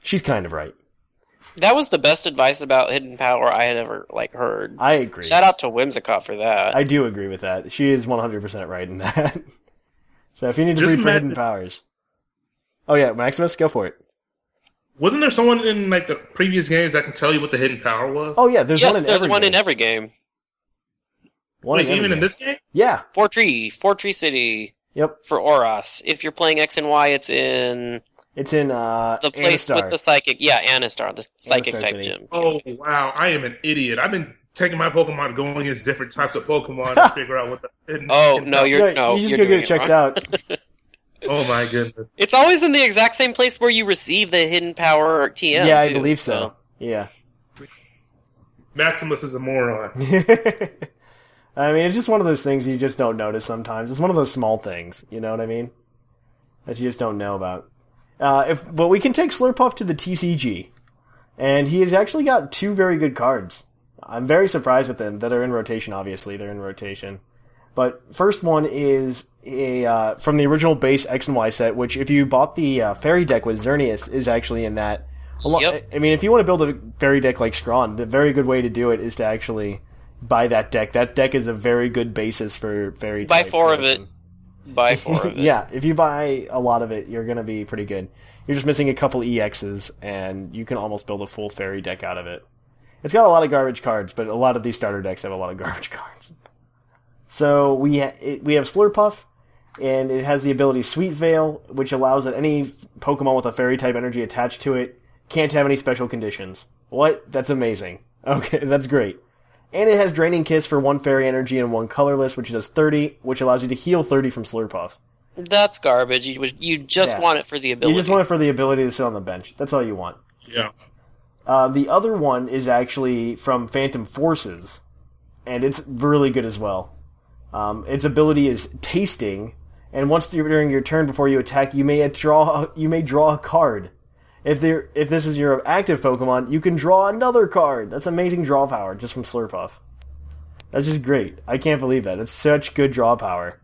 She's kind of right. That was the best advice about hidden power I had ever like heard. I agree. Shout out to Whimsicott for that. I do agree with that. She is 100% right in that. so if you need to Just breed for imagine- hidden powers. Oh yeah, Maximus, go for it. Wasn't there someone in like the previous games that can tell you what the hidden power was? Oh yeah, there's yes, one in there's every one game. in every game. One Wait, every even in this game? Yeah. Fortree, Fortree City. Yep. For ORAS. If you're playing X and Y, it's in It's in uh the place Anistar. with the psychic. Yeah, Anistar, the psychic Anistar type City. gym. Oh wow, I am an idiot. I've been taking my Pokemon going against different types of Pokemon to figure out what the hidden. Oh hidden no, power- you're no, you just you're go get doing it checked out. Oh my goodness. It's always in the exact same place where you receive the hidden power TM. yeah, I too, believe so. Yeah. Maximus is a moron. I mean, it's just one of those things you just don't notice sometimes. It's one of those small things, you know what I mean? That you just don't know about. Uh, if but we can take Slurpuff to the TCG, and he has actually got two very good cards. I'm very surprised with them that are in rotation. Obviously, they're in rotation. But first one is a uh, from the original base X and Y set, which if you bought the uh, fairy deck with Xerneas is actually in that. Yep. I mean, if you want to build a fairy deck like Scrawn, the very good way to do it is to actually buy that deck. That deck is a very good basis for fairy. Buy four of it. Buy four of it. yeah, if you buy a lot of it, you're gonna be pretty good. You're just missing a couple EXs, and you can almost build a full fairy deck out of it. It's got a lot of garbage cards, but a lot of these starter decks have a lot of garbage cards. So we ha- it, we have Slurpuff, and it has the ability Sweet Veil, which allows that any Pokemon with a fairy type energy attached to it can't have any special conditions. What? That's amazing. Okay, that's great. And it has Draining Kiss for one fairy energy and one colorless, which does 30, which allows you to heal 30 from Slurpuff. That's garbage. You you just Yeah. want it for the ability. You just want it for the ability to sit on the bench. That's all you want. Yeah. Uh, the other one is actually from Phantom Forces, and it's really good as well. Um, its ability is tasting, and once during your turn before you attack, you may draw you may draw a card. If there if this is your active Pokemon, you can draw another card. That's amazing draw power just from Slurpuff. That's just great. I can't believe that. It's such good draw power.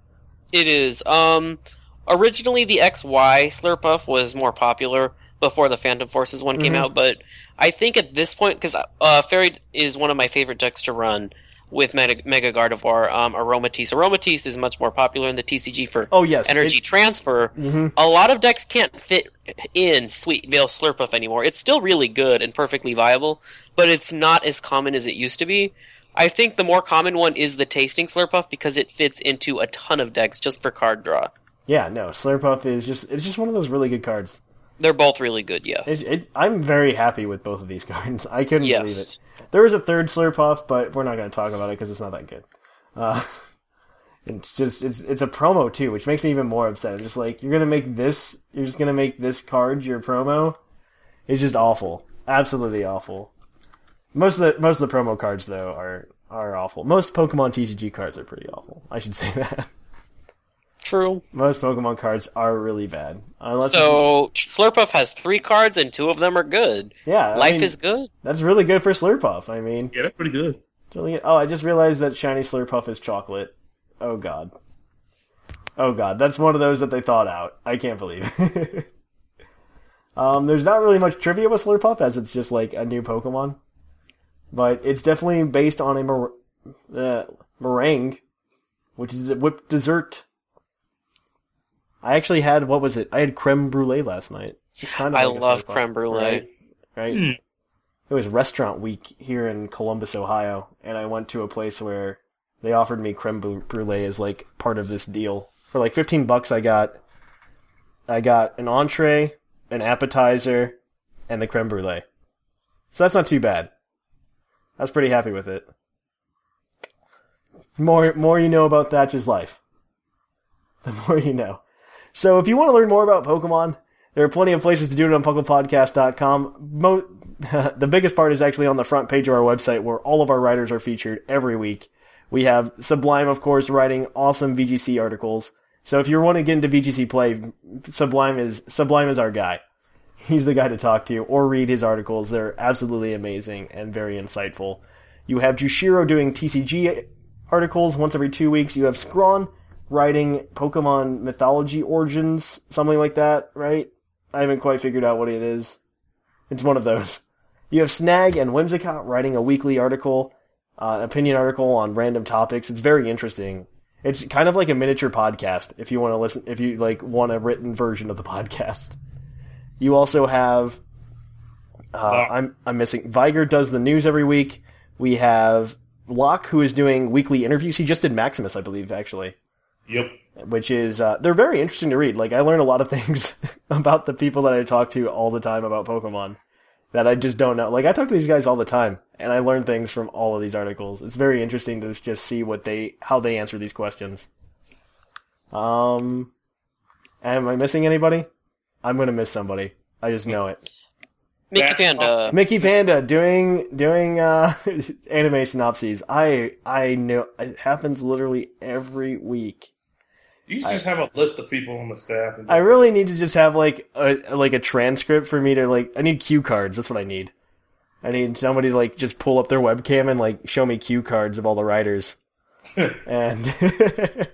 It is. Um, originally the XY Slurpuff was more popular before the Phantom Forces one came Mhm. out, but I think at this point, because uh, Fairy is one of my favorite decks to run with Mega, Mega Gardevoir, um, Aromatisse. Aromatisse is much more popular in the TCG for Oh, yes, energy it- transfer. Mhm. A lot of decks can't fit in Sweet Veil Slurpuff anymore. It's still really good and perfectly viable, but it's not as common as it used to be. I think the more common one is the Tasting Slurpuff because it fits into a ton of decks just for card draw. Yeah, no, Slurpuff is just it's just one of those really good cards. They're both really good, yes. It, it, I'm very happy with both of these cards. I couldn't believe it. There was a third Slurpuff, but we're not going to talk about it because it's not that good. Uh, it's just it's it's a promo too, which makes me even more upset. I'm just like you're gonna make this, you're just gonna make this card your promo. It's just awful, absolutely awful. Most of the most of the promo cards though are are awful. Most Pokemon TCG cards are pretty awful. I should say that. True. Most Pokemon cards are really bad. Unless so Slurpuff has three cards and two of them are good. Yeah, I life mean- is good. That's really good for Slurpuff. I mean, yeah, that's pretty good. really good. Oh, I just realized that shiny Slurpuff is chocolate. Oh god. Oh god, that's one of those that they thought out. I can't believe. um, there's not really much trivia with Slurpuff as it's just like a new Pokemon. but it's definitely based on a mer- uh, meringue, which is a whipped dessert. I actually had what was it? I had creme brulee last night. It's kind I like love creme opera, brulee. Right. right? Hmm. It was restaurant week here in Columbus, Ohio, and I went to a place where they offered me creme brulee as like part of this deal. For like fifteen bucks, I got I got an entree, an appetizer, and the creme brulee. So that's not too bad. I was pretty happy with it. More, more you know about Thatcher's life, the more you know. So if you want to learn more about Pokemon, there are plenty of places to do it on PucklePodcast.com. Mo- the biggest part is actually on the front page of our website where all of our writers are featured every week. We have Sublime, of course, writing awesome VGC articles. So if you want to get into VGC play, Sublime is Sublime is our guy. He's the guy to talk to or read his articles. They're absolutely amazing and very insightful. You have Jushiro doing TCG articles once every two weeks. You have Scrawn writing Pokemon mythology origins, something like that, right? I haven't quite figured out what it is. It's one of those. You have Snag and Whimsicott writing a weekly article, uh, an opinion article on random topics. It's very interesting. It's kind of like a miniature podcast if you want to listen, if you like want a written version of the podcast. You also have, uh, I'm, I'm missing, Viger does the news every week. We have Locke who is doing weekly interviews. He just did Maximus, I believe, actually. Yep. Which is, uh, they're very interesting to read. Like, I learn a lot of things about the people that I talk to all the time about Pokemon that I just don't know. Like, I talk to these guys all the time, and I learn things from all of these articles. It's very interesting to just see what they, how they answer these questions. Um, am I missing anybody? I'm gonna miss somebody. I just know it. Mickey Panda. Mickey Panda doing doing uh, anime synopses. I I know it happens literally every week. You just have a list of people on the staff. And I really need to just have like a like a transcript for me to like. I need cue cards. That's what I need. I need somebody to like just pull up their webcam and like show me cue cards of all the writers. and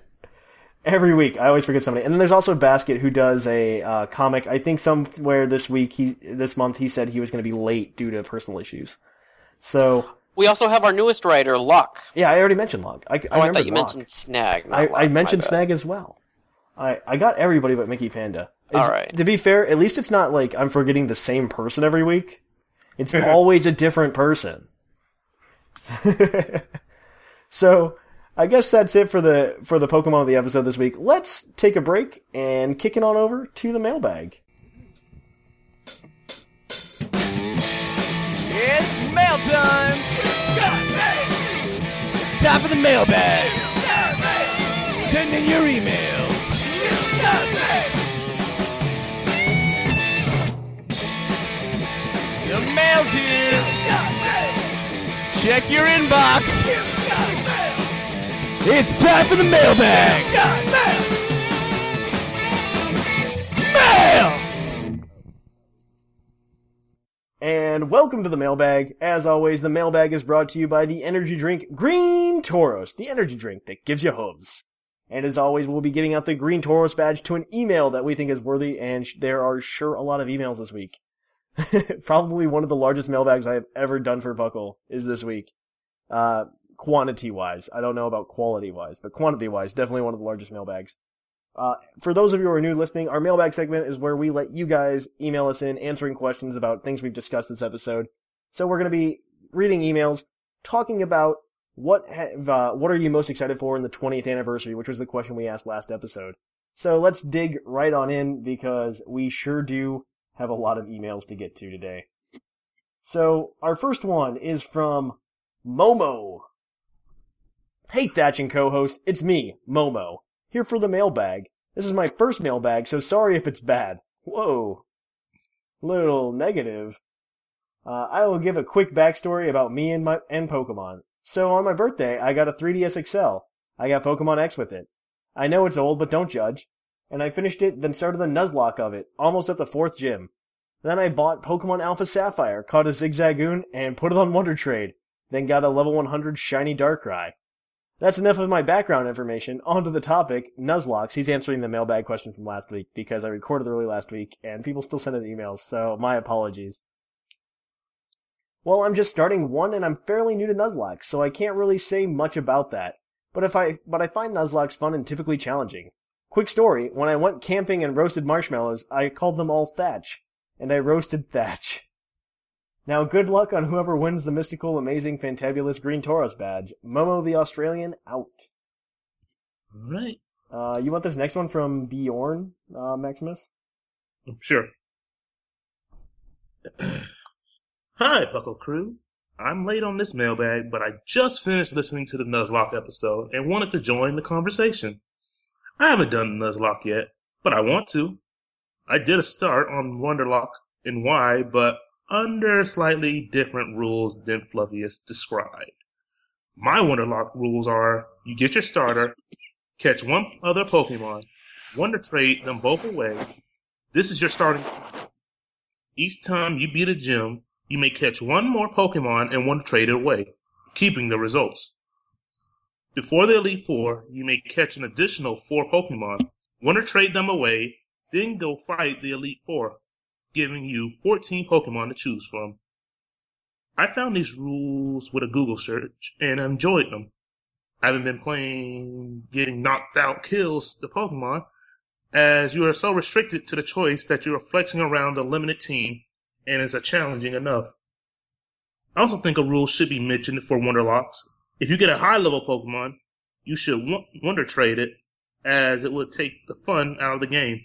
every week I always forget somebody. And then there's also Basket who does a uh, comic. I think somewhere this week he this month he said he was going to be late due to personal issues. So We also have our newest writer, Luck. yeah, I already mentioned Log. I, Oh, I, remembered thought you Log. mentioned Snag. I, Luck, I mentioned. Snag as well. I, I got everybody but Mickey Panda. It's- All right. To be fair, at least it's not like I'm forgetting the same person every week. It's always a different person. so I guess that's it for the for the Pokemon of the episode this week. Let's take a break and kick it on over to the mailbag. It's mail time! It's time for the mailbag! Send in your emails! The mail's here! Check your inbox! It's time for the mailbag! Mail! And welcome to the mailbag. As always, the mailbag is brought to you by the energy drink Green Tauros, the energy drink that gives you hooves. And as always, we'll be giving out the Green Tauros badge to an email that we think is worthy, and sh- there are sure a lot of emails this week. Probably one of the largest mailbags I have ever done for Puckle is this week. Uh, quantity wise. I don't know about quality wise, but quantity wise, definitely one of the largest mailbags. Uh, for those of you who are new listening, our mailbag segment is where we let you guys email us in answering questions about things we've discussed this episode. So we're going to be reading emails, talking about what have, uh, what are you most excited for in the 20th anniversary, which was the question we asked last episode. So let's dig right on in because we sure do have a lot of emails to get to today. So our first one is from Momo. Hey Thatch and co-host, it's me, Momo, here for the mailbag. This is my first mailbag, so sorry if it's bad. Whoa. Little negative. Uh, I will give a quick backstory about me and my and Pokemon. So on my birthday, I got a 3DS XL. I got Pokemon X with it. I know it's old, but don't judge. And I finished it, then started the Nuzlocke of it, almost at the fourth gym. Then I bought Pokemon Alpha Sapphire, caught a Zigzagoon, and put it on Wonder Trade. Then got a level 100 shiny Darkrai. That's enough of my background information. On to the topic, Nuzlockes. He's answering the mailbag question from last week because I recorded early last week and people still send in emails, so my apologies. Well, I'm just starting one and I'm fairly new to Nuzlocke, so I can't really say much about that. But if I, but I find Nuzlocke's fun and typically challenging. Quick story, when I went camping and roasted marshmallows, I called them all Thatch. And I roasted Thatch. Now good luck on whoever wins the mystical, amazing, fantabulous Green Tauros badge. Momo the Australian, out. Alright. Uh, you want this next one from Bjorn, uh, Maximus? Sure. Hi, Puckle Crew. I'm late on this mailbag, but I just finished listening to the Nuzlocke episode and wanted to join the conversation. I haven't done Nuzlocke yet, but I want to. I did a start on Wonderlock and why, but under slightly different rules than Fluffius described. My Wonderlock rules are you get your starter, catch one other Pokemon, Wonder Trade them both away. This is your starting team. Each time you beat a gym, you may catch one more Pokemon and Wonder Trade it away, keeping the results. Before the Elite Four, you may catch an additional four Pokemon, Wonder Trade them away, then go fight the Elite Four, giving you 14 Pokemon to choose from. I found these rules with a Google search and enjoyed them. I haven't been playing getting knocked out kills the Pokemon, as you are so restricted to the choice that you are flexing around a limited team and is a challenging enough. I also think a rule should be mentioned for Wonderlocks. If you get a high level Pokemon, you should Wonder Trade it, as it would take the fun out of the game.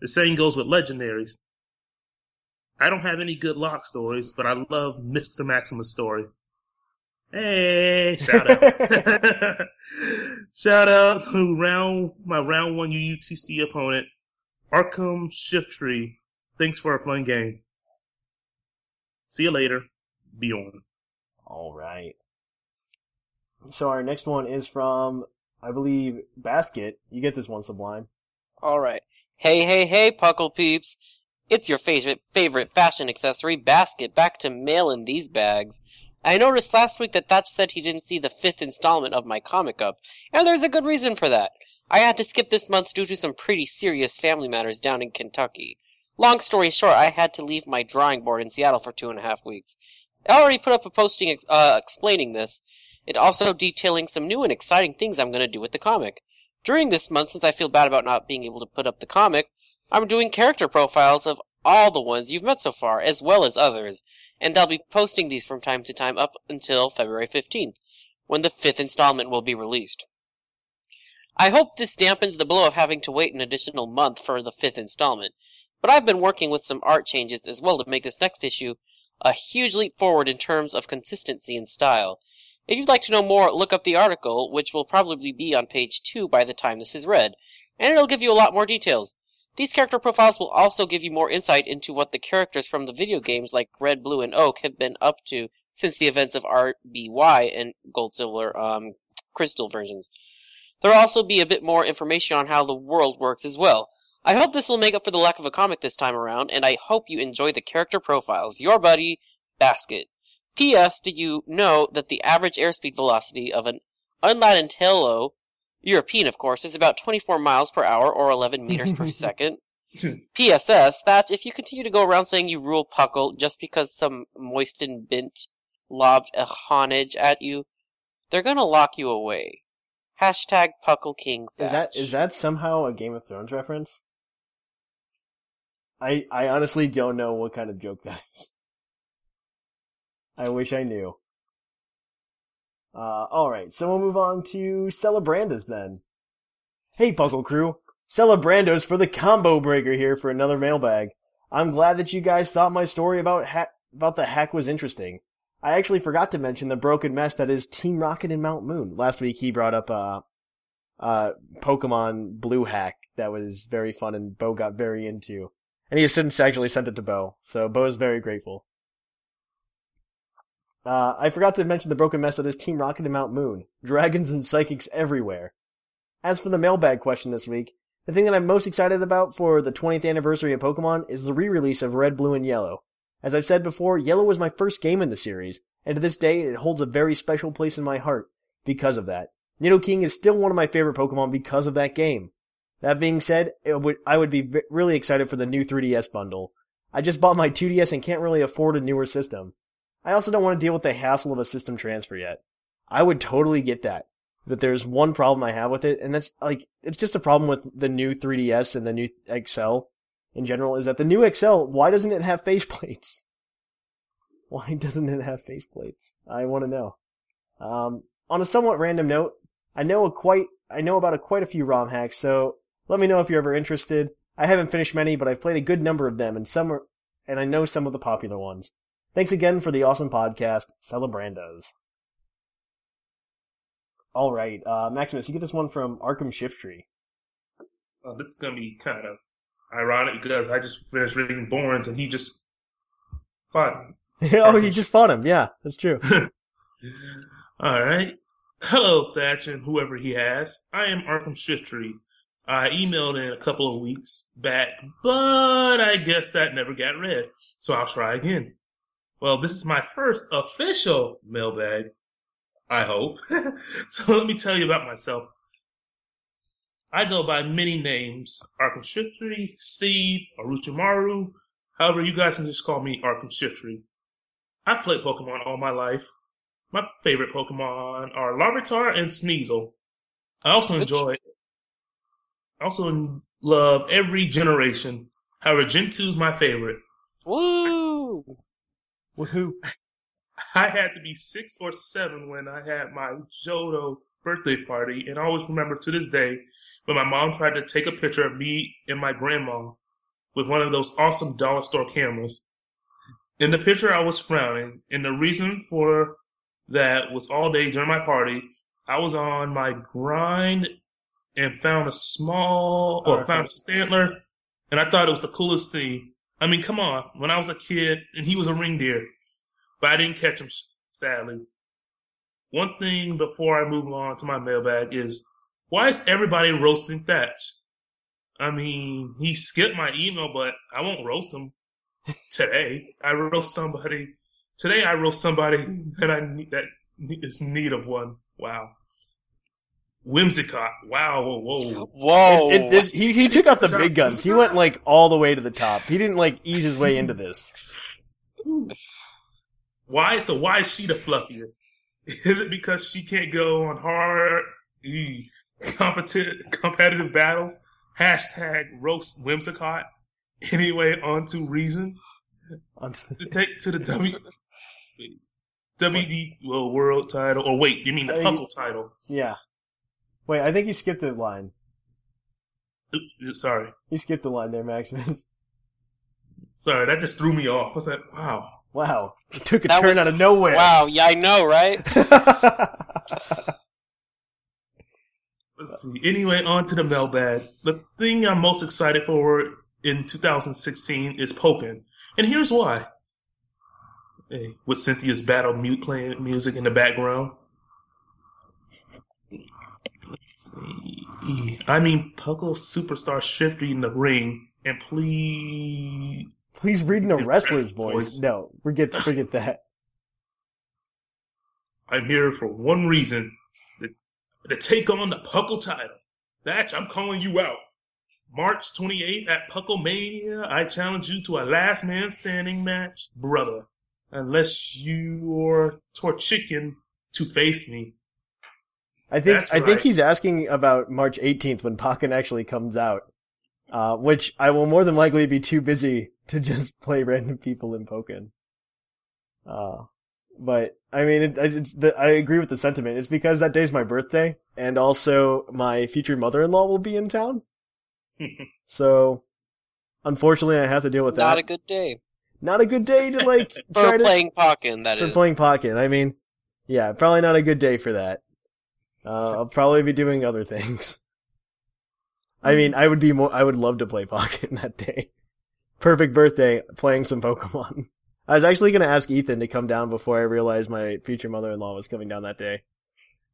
The same goes with legendaries. I don't have any good lock stories, but I love Mr. Maximus' story. Hey, shout out. shout out to round my round one UUTC opponent, Arkham Shiftry. Thanks for a fun game. See you later. Bjorn. All right. So our next one is from, I believe, Basket. You get this one, Sublime. All right. Hey, hey, hey, Puckle peeps. It's your favorite favorite fashion accessory, Basket, back to mail in these bags. I noticed last week that Thatch said he didn't see the fifth installment of my comic up, and there's a good reason for that. I had to skip this month due to some pretty serious family matters down in Kentucky. Long story short, I had to leave my drawing board in Seattle for two and a half weeks. I already put up a posting ex- uh, explaining this, and also detailing some new and exciting things I'm going to do with the comic. During this month, since I feel bad about not being able to put up the comic, I'm doing character profiles of all the ones you've met so far, as well as others, and I'll be posting these from time to time up until February 15th, when the fifth installment will be released. I hope this dampens the blow of having to wait an additional month for the fifth installment, but I've been working with some art changes as well to make this next issue a huge leap forward in terms of consistency and style. If you'd like to know more, look up the article, which will probably be on page 2 by the time this is read, and it'll give you a lot more details. These character profiles will also give you more insight into what the characters from the video games like Red, Blue, and Oak have been up to since the events of RBY and Gold, Silver, um, Crystal versions. There'll also be a bit more information on how the world works as well. I hope this will make up for the lack of a comic this time around, and I hope you enjoy the character profiles. Your buddy, Basket. P.S. Did you know that the average airspeed velocity of an Unladen swallow European, of course, is about 24 miles per hour or 11 meters per second. PSS, that's if you continue to go around saying you rule Puckle just because some moistened bint lobbed a homage at you, they're gonna lock you away. Hashtag Puckle King Thatch. Is that is that somehow a Game of Thrones reference? I I honestly don't know what kind of joke that is. I wish I knew. Uh, alright, so we'll move on to Celebrandas then. Hey, Puckle Crew! Celebrandos for the combo breaker here for another mailbag. I'm glad that you guys thought my story about ha- about the hack was interesting. I actually forgot to mention the broken mess that is Team Rocket and Mount Moon. Last week he brought up uh, uh, Pokemon Blue hack that was very fun and Bo got very into. And he has since actually sent it to Bo, so Bo is very grateful. Uh, I forgot to mention the broken mess that is Team Rocket and Mount Moon. Dragons and psychics everywhere. As for the mailbag question this week, the thing that I'm most excited about for the 20th anniversary of Pokemon is the re-release of Red, Blue, and Yellow. As I've said before, Yellow was my first game in the series, and to this day it holds a very special place in my heart because of that. Nidoking is still one of my favorite Pokemon because of that game. That being said, would, I would be really excited for the new 3DS bundle. I just bought my 2DS and can't really afford a newer system. I also don't want to deal with the hassle of a system transfer yet. I would totally get that. But there's one problem I have with it, and that's like, it's just a problem with the new 3DS and the new XL in general, is that the new XL, why doesn't it have faceplates? Why doesn't it have faceplates? I want to know. Um, on a somewhat random note, I know a quite, I know about a quite a few ROM hacks, so let me know if you're ever interested. I haven't finished many, but I've played a good number of them, and some are, and I know some of the popular ones. Thanks again for the awesome podcast, Celebrandos. All right, uh, Maximus, you get this one from Arkham Shiftry. Uh, this is gonna be kind of ironic because I just finished reading Borns and he just fought. oh, you just fought him. Yeah, that's true. All right. Hello, Thatch and whoever he has. I am Arkham Shiftry. I emailed in a couple of weeks back, but I guess that never got read, so I'll try again. Well, this is my first official mailbag, I hope. so let me tell you about myself. I go by many names Tree, Steve, Orochimaru, however, you guys can just call me Arkham Shift I've played Pokemon all my life. My favorite Pokemon are Larvitar and Sneasel. I also enjoy, I also love every generation. However, Gen 2 is my favorite. Woo! Woohoo! I had to be six or seven when I had my Johto birthday party, and I always remember to this day when my mom tried to take a picture of me and my grandma with one of those awesome dollar store cameras. In the picture, I was frowning, and the reason for that was all day during my party, I was on my grind and found a small, or found a Stantler, and I thought it was the coolest thing. I mean, come on, when I was a kid, and he was a reindeer, but I didn't catch him, sadly. One thing before I move on to my mailbag is, why is everybody roasting Thatch? I mean, he skipped my email, but I won't roast him today. I roast somebody today. I roast somebody that I need, that is need of one. Wow. Whimsicott. Wow. Whoa. Whoa. Whoa. It, it, this, he, he took out the big guns. He went like all the way to the top. He didn't like ease his way into this. Why? So why is she the fluffiest? Is it because she can't go on hard, ee, competitive, competitive battles? Hashtag roast Whimsicott. Anyway, on to reason. to take to the W WD well, world title. Or wait, you mean the Uh, Puckle title? Yeah. Wait, I think you skipped a line. Sorry, You skipped a line there, Maximus. sorry, that just threw me off. I was like, wow. Wow. It took a That turn was- out of nowhere. Wow, yeah, I know, right? Let's see. Anyway, on to the mailbag. The thing I'm most excited for in 2016 is Pokken, and here's why. Hey, with Cynthia's battle mute playing music in the background. See. I mean, Puckle superstar Shifty in the ring, and please. Please read in a wrestler's voice. No, forget forget that. I'm here for one reason to, to take on the Puckle title. Thatch, I'm calling you out. March 28th at Puckle Mania, I challenge you to a last man standing match, brother. Unless you're Torchicken to face me. I think That's I think he's asking about March 18th when Pokken actually comes out. Uh, which I will more than likely be too busy to just play random people in Pokken. Uh, but I mean, it, it's the, I agree with the sentiment. It's because that day's my birthday, and also my future mother-in-law will be in town. so, unfortunately, I have to deal with Not that. Not a good day. Not a good day to like For try to playing Pokken, that for is. playing Pokken. I mean, yeah, probably not a good day for that. Uh, I'll probably be doing other things. I mean, I would be more. I would love to play Pokken that day. Perfect birthday, playing some Pokemon. I was actually going to ask Ethan to come down before I realized my future mother-in-law was coming down that day.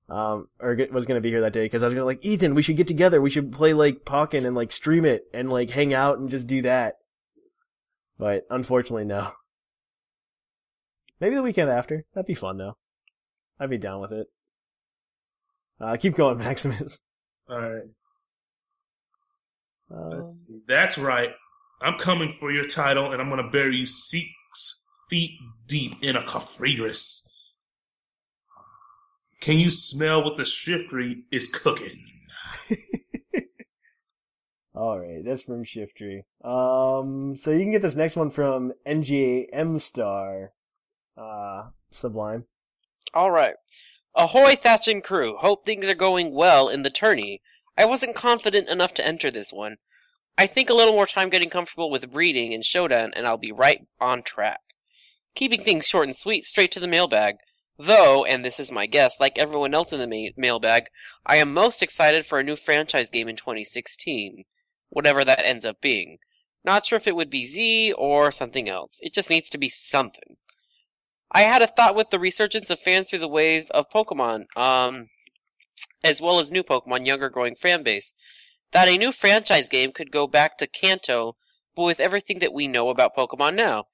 Um, or get, was going to be here that day because I was going to like Ethan. We should get together. We should play like Pokken and like stream it and like hang out and just do that. But unfortunately, no. Maybe the weekend after. That'd be fun though. I'd be down with it. Uh, keep going, Maximus. Alright. Um, Let's see. That's right. I'm coming for your title and I'm gonna bury you six feet deep in a Cofagrigus. Can you smell what the Shiftry is cooking? All right, that's from Shiftry. Um, so you can get this next one from NGA M Star, uh, Sublime. All right. Ahoy, Thatch and crew. Hope things are going well in the tourney. I wasn't confident enough to enter this one. I think a little more time getting comfortable with breeding and showdown, and I'll be right on track. Keeping things short and sweet, straight to the mailbag. Though, and this is my guess, like everyone else in the ma- mailbag, I am most excited for a new franchise game in 2016. Whatever that ends up being. Not sure if it would be Z or something else. It just needs to be something. I had a thought with the resurgence of fans through the wave of Pokemon, um, as well as new Pokemon, younger growing fan base, that a new franchise game could go back to Kanto, but with everything that we know about Pokemon now.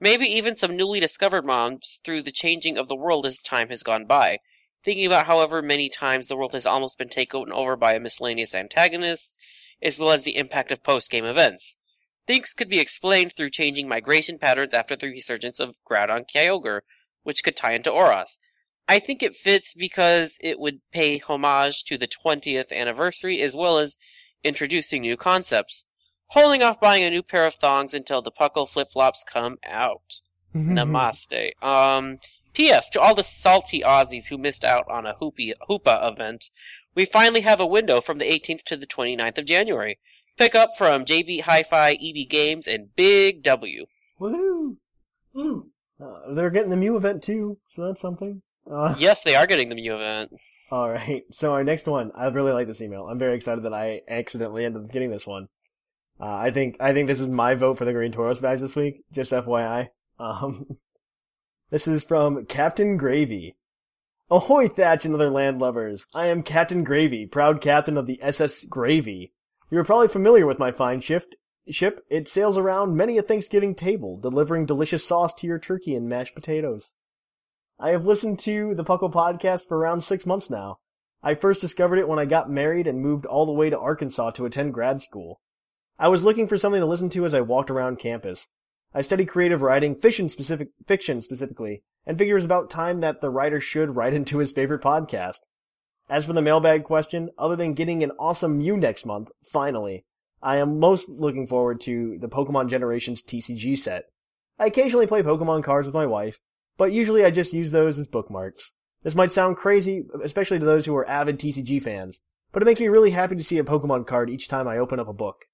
Maybe even some newly discovered mobs through the changing of the world as time has gone by. Thinking about however many times the world has almost been taken over by a miscellaneous antagonists, as well as the impact of post-game events. Things could be explained through changing migration patterns after the resurgence of Groudon Kyogre, which could tie into ORAS. I think it fits because it would pay homage to the 20th anniversary as well as introducing new concepts. Holding off buying a new pair of thongs until the Puckle flip-flops come out. Namaste. Um, P.S. To all the salty Aussies who missed out on a Hoopy, Hoopa event, we finally have a window from the 18th to the 29th of January. Pick up from JB Hi-Fi, EB Games, and Big W. Woohoo! Uh, they're getting the Mew event too, so that's something. Uh, Yes, they are getting the Mew event. All right. So our next one, I really like this email. I'm very excited that I accidentally ended up getting this one. Uh, I think I think this is my vote for the Green Tauros badge this week. Just FYI. Um, this is from Captain Gravy. Ahoy, Thatch and other land landlubbers! I am Captain Gravy, proud captain of the SS Gravy. You are probably familiar with my fine shift ship. It sails around many a Thanksgiving table, delivering delicious sauce to your turkey and mashed potatoes. I have listened to the Puckle podcast for around six months now. I first discovered it when I got married and moved all the way to Arkansas to attend grad school. I was looking for something to listen to as I walked around campus. I study creative writing, fiction specific, fiction specifically, and figure it's about time that the writer should write into his favorite podcast. As for the mailbag question, other than getting an awesome Mew next month, finally, I am most looking forward to the Pokemon Generations TCG set. I occasionally play Pokemon cards with my wife, but usually I just use those as bookmarks. This might sound crazy, especially to those who are avid TCG fans, but it makes me really happy to see a Pokemon card each time I open up a book.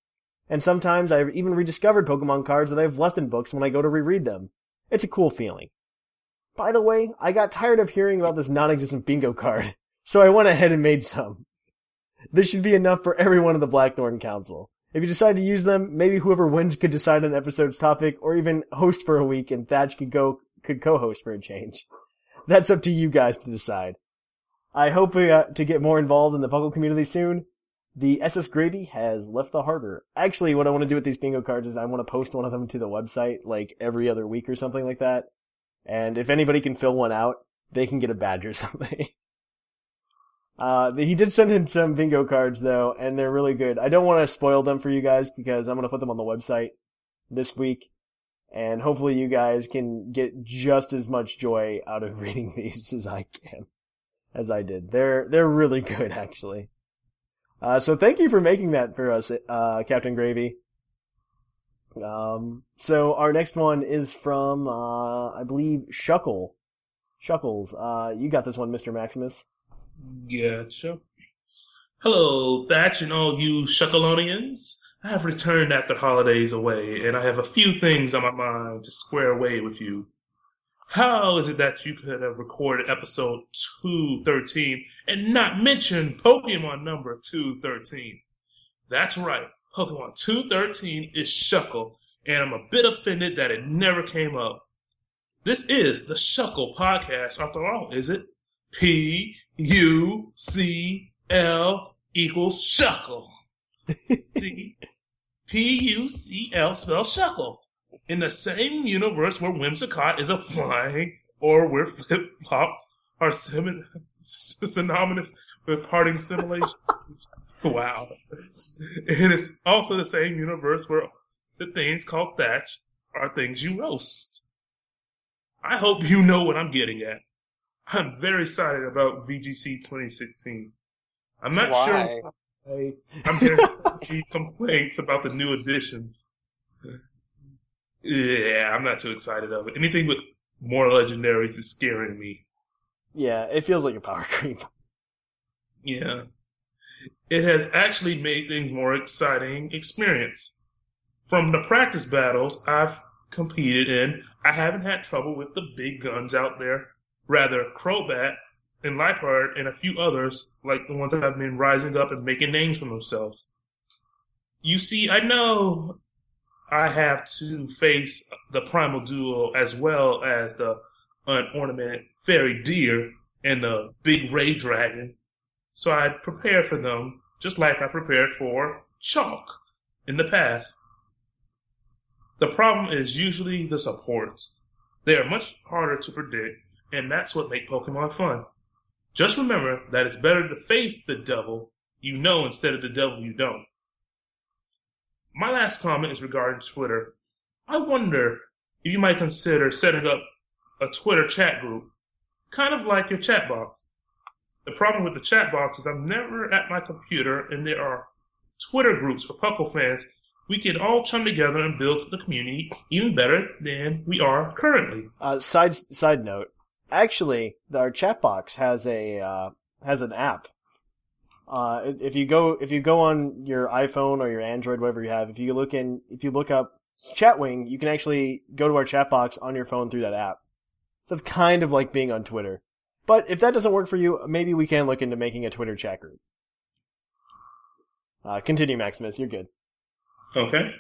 And sometimes I've even rediscovered Pokemon cards that I've left in books when I go to reread them. It's a cool feeling. By the way, I got tired of hearing about this non-existent bingo card, so I went ahead and made some. This should be enough for everyone in the Blackthorn Council. If you decide to use them, maybe whoever wins could decide on the episode's topic, or even host for a week, and Thatch could go could co-host for a change. That's up to you guys to decide. I hope we, uh, to get more involved in the Puckle community soon. The SS Gravy has left the harbor. Actually, what I want to do with these bingo cards is I want to post one of them to the website like every other week or something like that. And if anybody can fill one out, they can get a badge or something. Uh, he did send in some bingo cards though, and they're really good. I don't want to spoil them for you guys because I'm to put them on the website this week. And hopefully you guys can get just as much joy out of reading these as I can, as I did. They're, they're really good actually. Uh, so thank you for making that for us, uh, Captain Gravy. Um, so our next one is from, uh, I believe Shuckle. Shuckles, uh, you got this one, Mr. Maximus. Gotcha. Hello, Thatch and all you Shuckalonians. I have returned after holidays away, and I have a few things on my mind to square away with you. How is it that you could have recorded episode 213 and not mention Pokemon number 213? That's right, Pokemon 213 is Shuckle, and I'm a bit offended that it never came up. This is the Shuckle podcast, after all, is it? P U C L equals Shuckle. See? P U C L spells Shuckle. In the same universe where Whimsicott is a flying, or where flip flops are sim- synonymous with parting simulation. wow. It is also the same universe where the things called Thatch are things you roast. I hope you know what I'm getting at. I'm very excited about VGC 2016. I'm not Why? sure why I'm hearing complaints about the new additions. Yeah, I'm not too excited of it. Anything with more legendaries is scaring me. Yeah, it feels like a power creep. Yeah. It has actually made things more exciting experience. From the practice battles I've competed in, I haven't had trouble with the big guns out there. Rather, Crobat and Liepard and a few others, like the ones that have been rising up and making names for themselves. You see, I know I have to face the primal duo as well as the unornamented fairy deer and the big ray dragon. So I prepared for them just like I prepared for chalk in the past. The problem is usually the supports. They are much harder to predict, and that's what makes Pokemon fun. Just remember that it's better to face the devil you know instead of the devil you don't. My last comment is regarding Twitter. I wonder if you might consider setting up a Twitter chat group, kind of like your chat box. The problem with the chat box is I'm never at my computer and there are Twitter groups for Puckle fans. We can all chum together and build the community even better than we are currently. Uh, side side note, actually, our chat box has a uh, has an app. Uh, if you go if you go on your iPhone or your Android, whatever you have, if you look in if you look up Chatwing, you can actually go to our chat box on your phone through that app. So it's kind of like being on Twitter. But if that doesn't work for you, maybe we can look into making a Twitter chat group. Uh, continue, Maximus. You're good. Okay.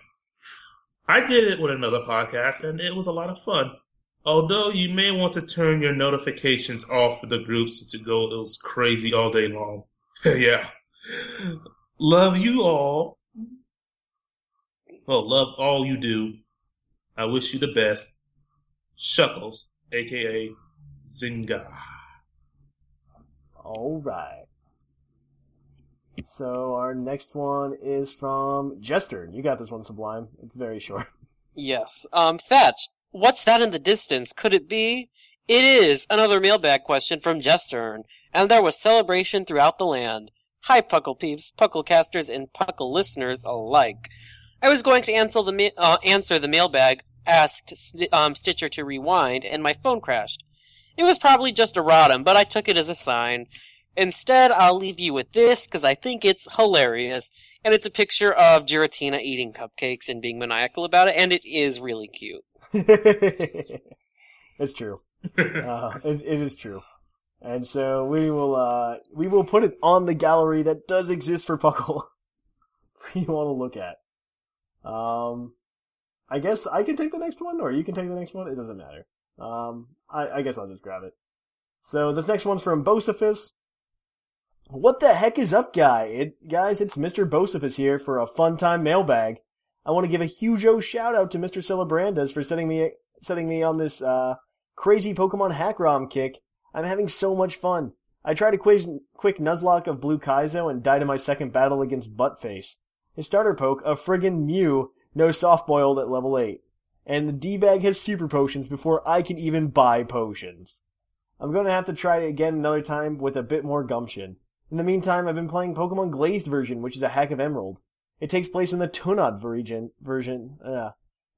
I did it with another podcast and it was a lot of fun. Although you may want to turn your notifications off for the groups to go it was crazy all day long. yeah. Love you all. Well, love all you do. I wish you the best. Shuckles, aka Zinga. All right. So our next one is from Jester. You got this one, Sublime. It's very short. Yes. Um, Thatch, what's that in the distance? Could it be? It is another mailbag question from Jestern, and there was celebration throughout the land. Hi, Puckle peeps, Pucklecasters, and Puckle listeners alike. I was going to answer the ma- uh, answer the mailbag, asked um, Stitcher to rewind, and my phone crashed. It was probably just a rotom, but I took it as a sign. Instead, I'll leave you with this because I think it's hilarious. And it's a picture of Giratina eating cupcakes and being maniacal about it, and it is really cute. it's true. Uh, it, it is true. And so we will uh, we will put it on the gallery that does exist for Puckle for you all to look at. Um, I guess I can take the next one, or you can take the next one. It doesn't matter. Um, I, I guess I'll just grab it. So this next one's from Bocephus. What the heck is up, guy? It, guys, it's Mr. Bocephus here for a fun time mailbag. I want to give a huge o shout out to Mr. Celebrandas for setting me setting me on this uh, crazy Pokemon hack ROM kick. I'm having so much fun. I tried a quick, quick Nuzlocke of Blue Kaizo and died in my second battle against Buttface. His starter poke, a friggin' Mew, no soft boiled at level 8. And the D-bag has super potions before I can even buy potions. I'm gonna have to try it again another time with a bit more gumption. In the meantime, I've been playing Pokemon Glazed version, which is a hack of Emerald. It takes place in the Tunod version, version uh,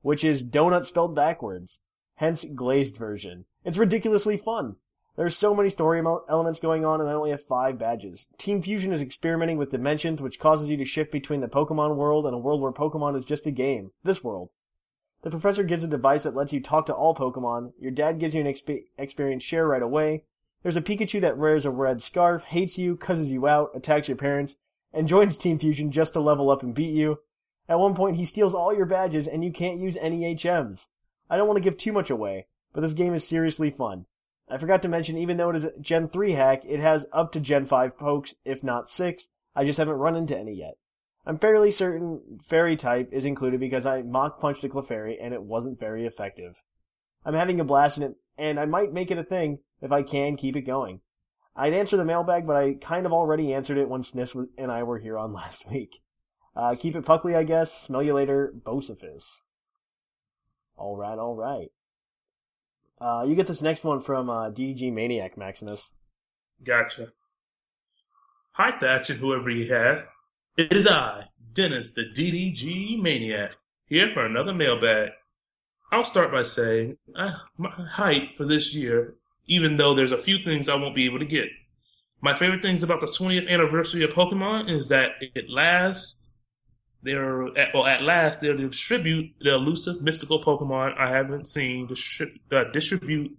which is donut spelled backwards. Hence, Glazed version. It's ridiculously fun. There's so many story elements going on, and I only have five badges. Team Fusion is experimenting with dimensions, which causes you to shift between the Pokemon world and a world where Pokemon is just a game. This world. The professor gives a device that lets you talk to all Pokemon. Your dad gives you an exp- experience share right away. There's a Pikachu that wears a red scarf, hates you, cusses you out, attacks your parents, and joins Team Fusion just to level up and beat you. At one point, he steals all your badges, and you can't use any HMs. I don't want to give too much away, but this game is seriously fun. I forgot to mention, even though it is a Gen 3 hack, it has up to Gen 5 pokes, if not 6. I just haven't run into any yet. I'm fairly certain Fairy type is included because I mock punched a Clefairy and it wasn't very effective. I'm having a blast in it, and I might make it a thing if I can keep it going. I'd answer the mailbag, but I kind of already answered it when Sniss and I were here on last week. Uh, keep it puckly, I guess. Smell you later, Bocephus. Alright, alright. Uh, you get this next one from uh, DG Maniac Maximus. Gotcha. Hi, Thatch, and whoever he has. It is I, Dennis, the DDG Maniac, here for another mailbag. I'll start by saying uh, my hype for this year, even though there's a few things I won't be able to get. My favorite things about the 20th anniversary of Pokemon is that at last they're at, well at last they'll distribute the elusive mystical Pokemon I haven't seen distribute, uh, distribute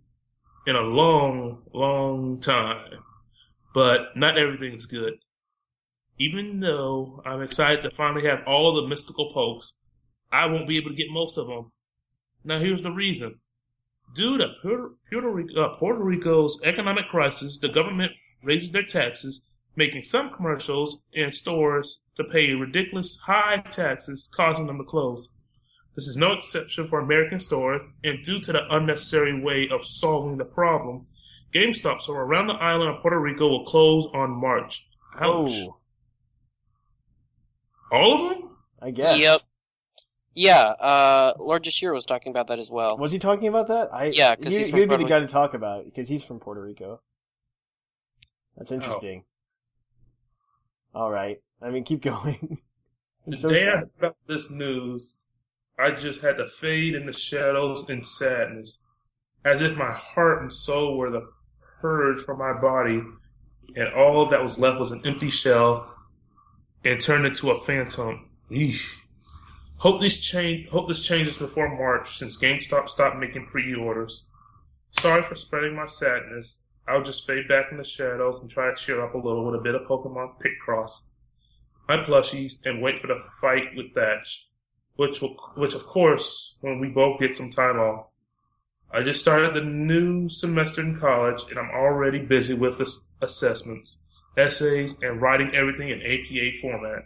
in a long, long time. But not everything's good. Even though I'm excited to finally have all the mystical pokes, I won't be able to get most of them. Now here's the reason. Due to Puerto, Puerto, Rico, uh, Puerto Rico's economic crisis, the government raises their taxes, making some commercials and stores to pay ridiculous high taxes, causing them to close. This is no exception for American stores, and due to the unnecessary way of solving the problem, GameStops from around the island of Puerto Rico will close on March. Ouch. Oh, All of them? I guess. Yep. Yeah, uh, Lord Jashir was talking about that as well. Was he talking about that? I Yeah, 'cause he, he's he from would be the guy to talk about because he's from Puerto Rico. That's interesting. All right. I mean, keep going. The so day I sad. got this news, I just had to fade in the shadows in sadness, as if my heart and soul were the purge from my body, and all that was left was an empty shell, and turned into a phantom. Eesh. Hope this change. Hope this changes before March, since GameStop stopped making pre-orders. Sorry for spreading my sadness. I'll just fade back in the shadows and try to cheer up a little with a bit of Pokemon Picross my plushies and wait for the fight with Thatch, which will, which of course when we both get some time off. I just started the new semester in college and I'm already busy with the assessments, essays, and writing everything in APA format.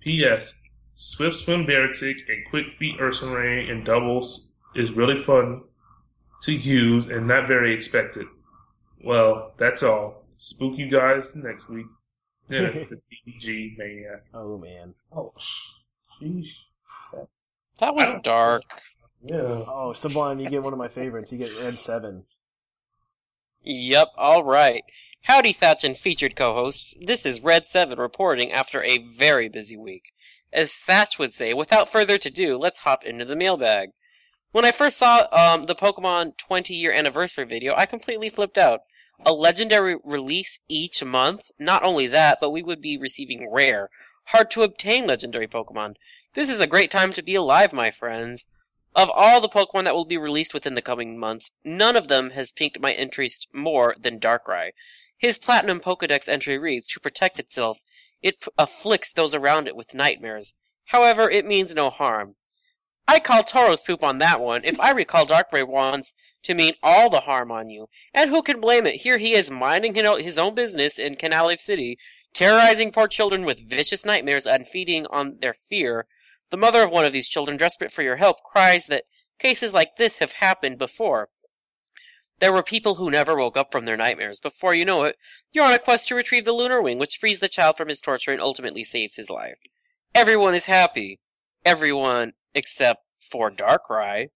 P.S. Swift Swim Baratic and Quick Feet Ursaring in doubles is really fun to use and not very expected. Well, that's all. Spook you guys next week. Dennis, the DDG maniac. Oh man. Oh, sheesh. That was dark. Yeah. Oh, Sublime, you get one of my favorites. You get Red Seven. Yep, alright. Howdy, Thatch and featured co-hosts. This is Red 7 reporting after a very busy week. As Thatch would say, without further ado, let's hop into the mailbag. When I first saw um, the Pokemon 20 year anniversary video, I completely flipped out. A legendary release each month? Not only that, but we would be receiving rare, hard to obtain legendary Pokemon. This is a great time to be alive, my friends. Of all the Pokemon that will be released within the coming months, none of them has piqued my interest more than Darkrai. His Platinum Pokedex entry reads, To protect itself, it afflicts those around it with nightmares. However, it means no harm. I call Tauros poop on that one. If I recall, Darkrai wants to mean all the harm on you. And who can blame it? Here he is minding his own business in Canalave City, terrorizing poor children with vicious nightmares and feeding on their fear. The mother of one of these children, desperate for your help, cries that cases like this have happened before. There were people who never woke up from their nightmares. Before you know it, you're on a quest to retrieve the lunar wing, which frees the child from his torture and ultimately saves his life. Everyone is happy. Everyone except for Darkrai.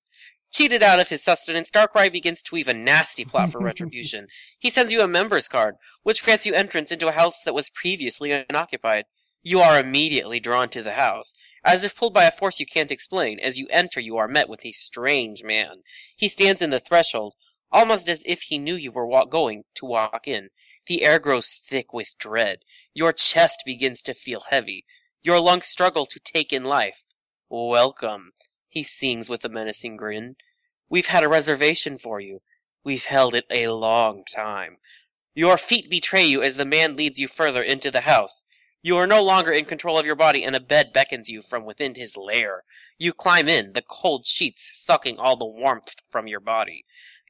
Cheated out of his sustenance, Darkrai begins to weave a nasty plot for retribution. He sends you a member's card, which grants you entrance into a house that was previously unoccupied. You are immediately drawn to the house. As if pulled by a force you can't explain, as you enter you are met with a strange man. He stands in the threshold, almost as if he knew you were wa- going to walk in. The air grows thick with dread. Your chest begins to feel heavy. Your lungs struggle to take in life. Welcome, he sings with a menacing grin. We've had a reservation for you. We've held it a long time. Your feet betray you as the man leads you further into the house. You are no longer in control of your body, and a bed beckons you from within his lair. You climb in, the cold sheets sucking all the warmth from your body.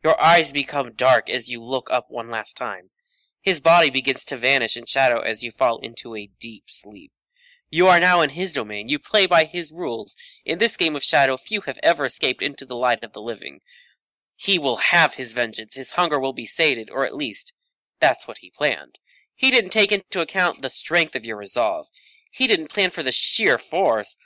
Your eyes become dark as you look up one last time. His body begins to vanish in shadow as you fall into a deep sleep. You are now in his domain. You play by his rules. In this game of shadow, few have ever escaped into the light of the living. He will have his vengeance. His hunger will be sated, or at least, that's what he planned. He didn't take into account the strength of your resolve. He didn't plan for the sheer force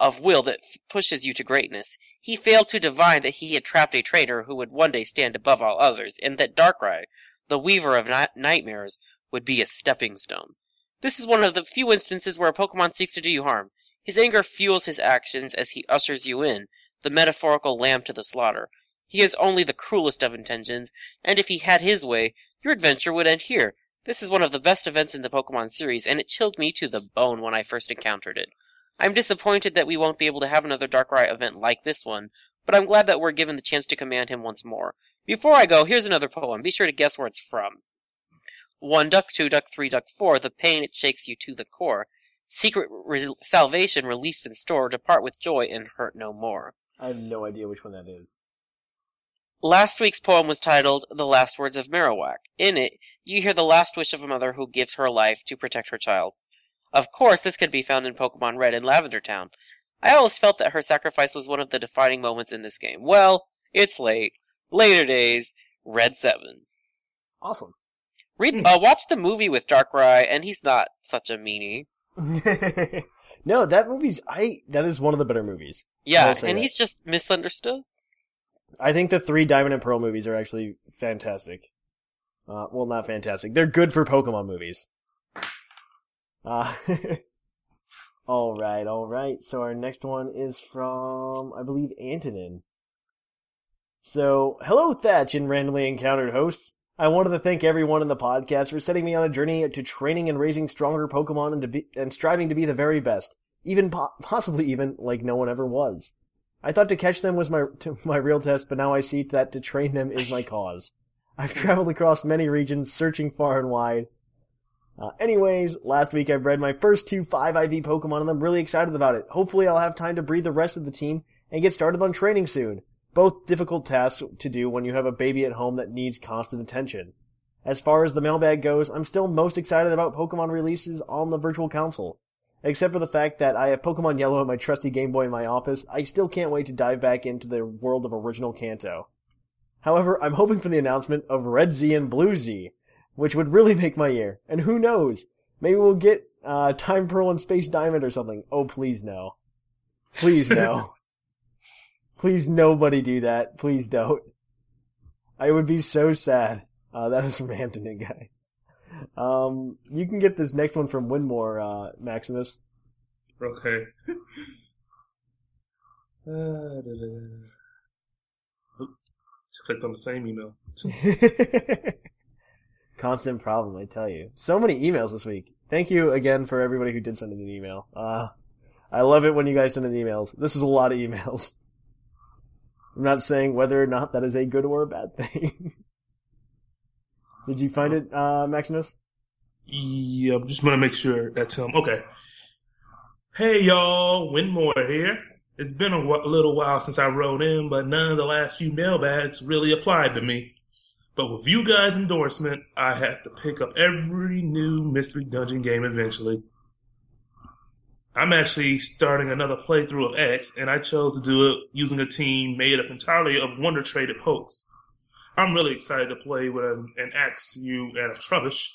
of will that pushes you to greatness. He failed to divine that he had trapped a traitor who would one day stand above all others, and that Darkrai, the weaver of ni- nightmares, would be a stepping stone. This is one of the few instances where a Pokemon seeks to do you harm. His anger fuels his actions as he ushers you in, the metaphorical lamb to the slaughter. He has only the cruelest of intentions, and if he had his way, your adventure would end here. This is one of the best events in the Pokemon series, and it chilled me to the bone when I first encountered it. I'm disappointed that we won't be able to have another Darkrai event like this one, but I'm glad that we're given the chance to command him once more. Before I go, here's another poem. Be sure to guess where it's from. One duck, two duck, three duck, four. The pain it shakes you to the core. Secret re- salvation, reliefs in store. Depart with joy and hurt no more. I have no idea which one that is. Last week's poem was titled The Last Words of Marowak. In it, you hear the last wish of a mother who gives her life to protect her child. Of course, this could be found in Pokemon Red and Lavender Town. I always felt that her sacrifice was one of the defining moments in this game. Well, it's late. Later days, Red 7. Awesome. Read, uh, watch the movie with Darkrai, and he's not such a meanie. no, that movie's I. That is one of the better movies. Yeah, and that. he's just misunderstood. I think the three Diamond and Pearl movies are actually fantastic. Uh, well, not fantastic. They're good for Pokemon movies. Uh, all right, all right. So our next one is from, I believe, Antonin. So, hello, Thatch and randomly encountered hosts. I wanted to thank everyone in the podcast for setting me on a journey to training and raising stronger Pokemon and, to be, and striving to be the very best, even po- possibly even like no one ever was. I thought to catch them was my my real test, but now I see that to train them is my cause. I've traveled across many regions, searching far and wide. Uh, anyways, last week I bred my first two 5IV Pokemon and I'm really excited about it. Hopefully I'll have time to breed the rest of the team and get started on training soon. Both difficult tasks to do when you have a baby at home that needs constant attention. As far as the mailbag goes, I'm still most excited about Pokemon releases on the Virtual Console. Except for the fact that I have Pokemon Yellow and my trusty Game Boy in my office, I still can't wait to dive back into the world of original Kanto. However, I'm hoping for the announcement of Red Z and Blue Z, which would really make my year. And who knows? Maybe we'll get uh, Time Pearl and Space Diamond or something. Oh, please no. Please no. please nobody do that. Please don't. I would be so sad. Uh, that is from Anthony, guys. Um, you can get this next one from Winmore, uh, Maximus. Okay. Uh, da, da, da. Oop, just clicked on the same email. Constant problem, I tell you. So many emails this week. Thank you again for everybody who did send in an email. Uh, I love it when you guys send in emails. This is a lot of emails. I'm not saying whether or not that is a good or a bad thing. did you find it, uh, Maximus? Yeah, I'm just gonna make sure that's him. Okay. Hey y'all, Winmore here. It's been a little while since I wrote in, but none of the last few mailbags really applied to me. But with you guys' endorsement, I have to pick up every new Mystery Dungeon game eventually. I'm actually starting another playthrough of X, and I chose to do it using a team made up entirely of Wonder Traded Pokes. I'm really excited to play with an, an Axew and a Trubbish,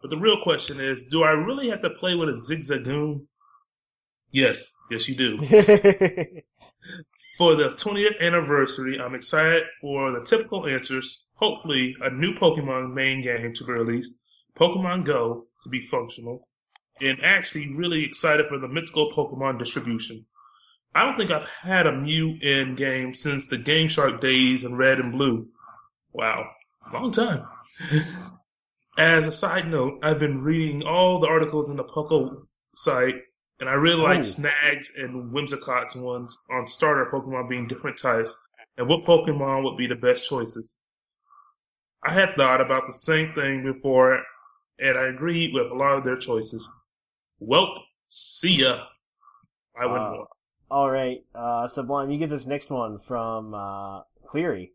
but the real question is, do I really have to play with a Zigzagoon? Yes, yes you do. for the 20th anniversary, I'm excited for the typical answers. Hopefully, a new Pokemon main game to be released, Pokemon Go to be functional, and actually really excited for the mythical Pokemon distribution. I don't think I've had a Mew in game since the Game Shark days in Red and Blue. Wow, long time. As a side note, I've been reading all the articles in the Poco site, and I really like Oh. Snags and Whimsicott's ones on starter Pokemon being different types, and what Pokemon would be the best choices. I had thought about the same thing before, and I agreed with a lot of their choices. Welp, see ya. I win Uh, more. All right, uh, Sublime, you get this next one from uh, Cleary.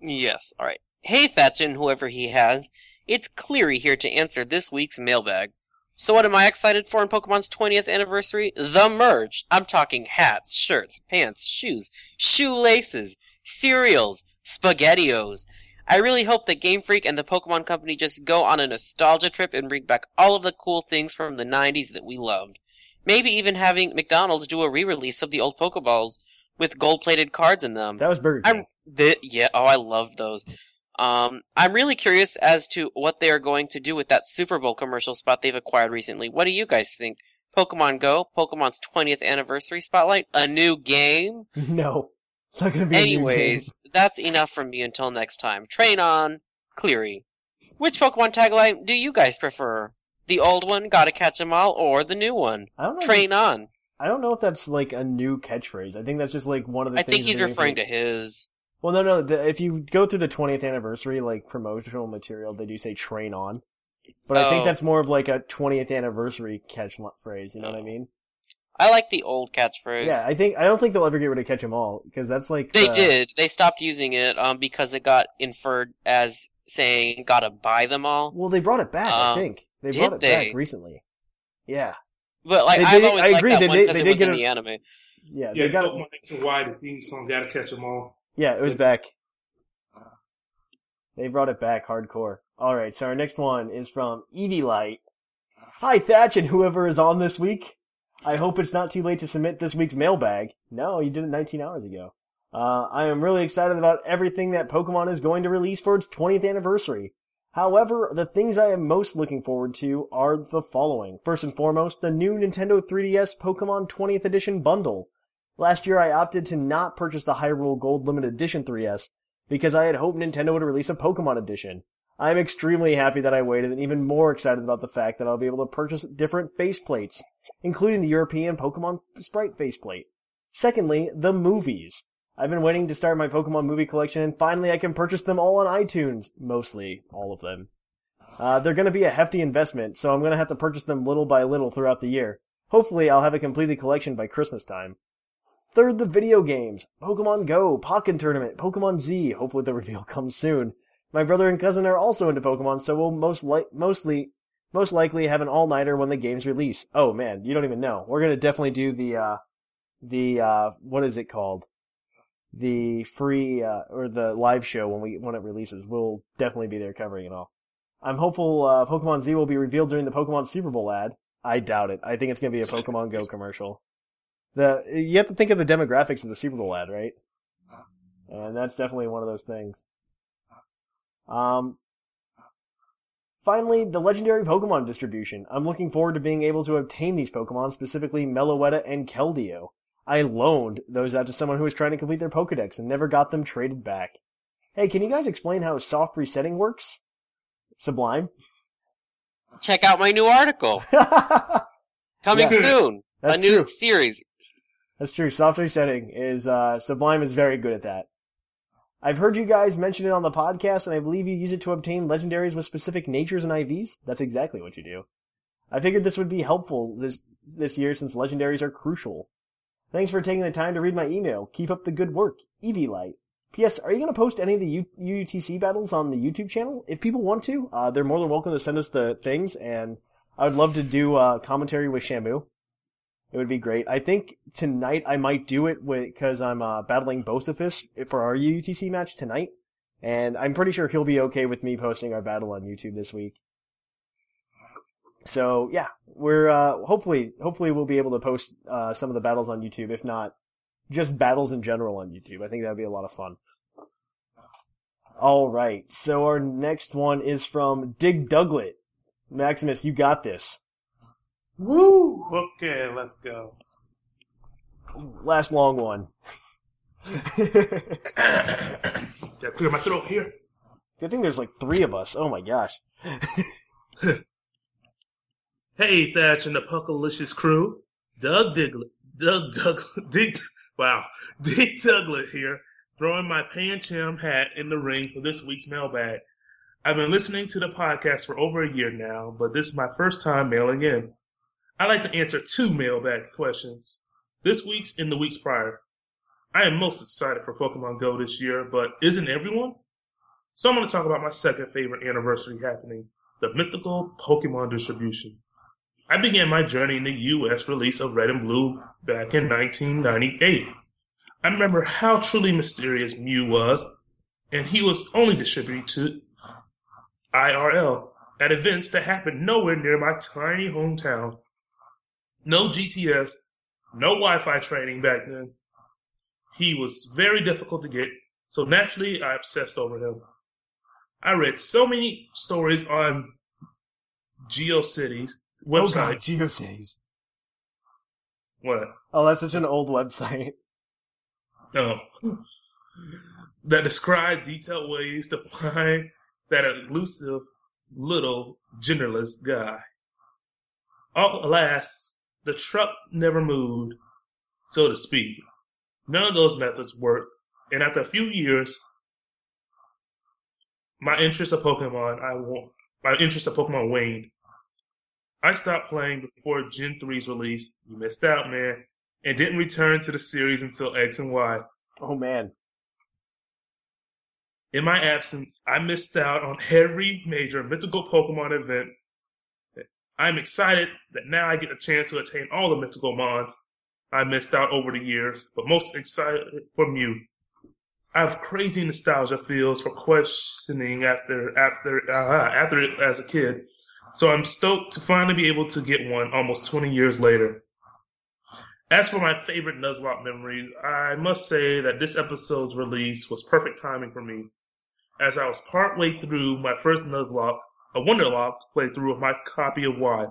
Yes, alright. Hey Thatchin, whoever he has. It's Cleary here to answer this week's mailbag. So what am I excited for in Pokemon's 20th anniversary? The merch! I'm talking hats, shirts, pants, shoes, shoelaces, cereals, spaghettios. I really hope that Game Freak and the Pokemon Company just go on a nostalgia trip and bring back all of the cool things from the 90s that we loved. Maybe even having McDonald's do a re-release of the old Pokeballs with gold-plated cards in them. That was Burger King. The, yeah. Oh, I love those. Um, I'm really curious as to what they are going to do with that Super Bowl commercial spot they've acquired recently. What do you guys think? Pokemon Go, Pokemon's 20th anniversary spotlight, a new game. no, it's not going to be. Anyways, that's enough from me until next time. Train on, Cleary. Which Pokemon tagline do you guys prefer? The old one, gotta catch 'em all, or the new one? I don't know. Train on. I don't know if that's like a new catchphrase. I think that's just like one of the. I think he's referring to his. Well, no, no. The, if you go through the 20th anniversary like promotional material, they do say "train on," but I think Oh. that's more of like a 20th anniversary catch phrase. You know what I oh. mean? I like the old catchphrase. Yeah, I think I don't think they'll ever get rid of "catch 'em all" because that's like They the- did. They stopped using it um, because it got inferred as saying "gotta buy them all." Well, they brought it back. I Um, think they did brought it they? back recently. Yeah, But like They I've did- always I liked agree, that they one did- because it was get in a- the anime. yeah. Yeah, They got Pokemon X and the theme song, gotta catch them all. Yeah, it was back. They brought it back hardcore. Alright, so our next one is from Eevee Light. Hi Thatch and whoever is on this week. I hope it's not too late to submit this week's mailbag. No, you did it 19 hours ago. Uh, I am really excited about everything that Pokemon is going to release for its 20th anniversary. However, the things I am most looking forward to are the following. First and foremost, the new Nintendo 3DS Pokemon 20th Edition bundle. Last year I opted to not purchase the Hyrule Gold Limited Edition 3DS because I had hoped Nintendo would release a Pokemon edition. I am extremely happy that I waited and even more excited about the fact that I'll be able to purchase different faceplates, including the European Pokemon Sprite faceplate. Secondly, the movies. I've been waiting to start my Pokemon movie collection and finally I can purchase them all on iTunes. Mostly, all of them. Uh, they're gonna be a hefty investment, so I'm gonna have to purchase them little by little throughout the year. Hopefully I'll have a completed collection by Christmas time. Third, the video games. Pokemon Go, Pokken Tournament, Pokemon Z. Hopefully the reveal comes soon. My brother and cousin are also into Pokemon, so we'll most li- mostly, most likely have an all-nighter when the games release. Oh man, you don't even know. We're gonna definitely do the, uh, the, uh, what is it called? The free, uh, or the live show when we, when it releases. We'll definitely be there covering it all. I'm hopeful, uh, Pokemon Z will be revealed during the Pokemon Super Bowl ad. I doubt it. I think it's gonna be a Pokemon Go commercial. The you have to think of the demographics of the Super Bowl ad, right? And that's definitely one of those things. Um, finally, the legendary Pokemon distribution. I'm looking forward to being able to obtain these Pokemon, specifically Meloetta and Keldeo. I loaned those out to someone who was trying to complete their Pokedex and never got them traded back. Hey, can you guys explain how soft resetting works? Sublime. Check out my new article coming Yeah. soon. That's a new true. series. That's true. Soft resetting is uh, Sublime is very good at that. I've heard you guys mention it on the podcast, and I believe you use it to obtain legendaries with specific natures and IVs. That's exactly what you do. I figured this would be helpful this this year since legendaries are crucial. Thanks for taking the time to read my email. Keep up the good work, Eevee Light. P.S. Are you going to post any of the U- battles on the YouTube channel? If people want to, uh, they're more than welcome to send us the things, and I would love to do uh, commentary with Shamu. It would be great. I think tonight I might do it because I'm uh, battling Bocephus for our UTC match tonight, and I'm pretty sure he'll be okay with me posting our battle on YouTube this week. So yeah, we're uh, hopefully hopefully we'll be able to post uh, some of the battles on YouTube. If not, just battles in general on YouTube. I think that would be a lot of fun. All right, so our next one is from Dig Douglet. Maximus, you got this. Woo! Okay, let's go. Last long one. Gotta clear my throat here. Good thing there's like three of us. Oh my gosh. Hey, Thatch and the Puckalicious crew. Doug Diglet. Doug Doug Dig Wow. Dick Douglet here, throwing my Pancham hat in the ring for this week's mailbag. I've been listening to the podcast for over a year now, but this is my first time mailing in. I like to answer two mailbag questions. This week's and the weeks prior. I am most excited for Pokemon Go this year, but isn't everyone? So I'm going to talk about my second favorite anniversary happening, the mythical Pokemon distribution. I began my journey in the US release of Red and Blue back in 1998. I remember how truly mysterious Mew was, and he was only distributed to IRL at events that happened nowhere near my tiny hometown. No GTS, no Wi-Fi training back then. He was very difficult to get, so naturally I obsessed over him. I read so many stories on GeoCities Oh god, website. GeoCities. what? Oh, that's such an old website. No. that describe detailed ways to find that elusive little genderless guy. Oh, alas, the truck never moved, so to speak. None of those methods worked, and after a few years, my interest of Pokemon, I my interest of Pokemon waned. I stopped playing before Gen 3's release. You missed out, man. And didn't return to the series until X and Y. Oh man. In my absence, I missed out on every major mythical Pokemon event. I'm excited that now I get a chance to attain all the mythical mons I missed out over the years, but most excited for Mew. I have crazy nostalgia feels for questioning after after uh, after it as a kid, so I'm stoked to finally be able to get one almost 20 years later. As for my favorite Nuzlocke memories, I must say that this episode's release was perfect timing for me, as I was partway through my first Nuzlocke, a Wonderlock playthrough of my copy of Y.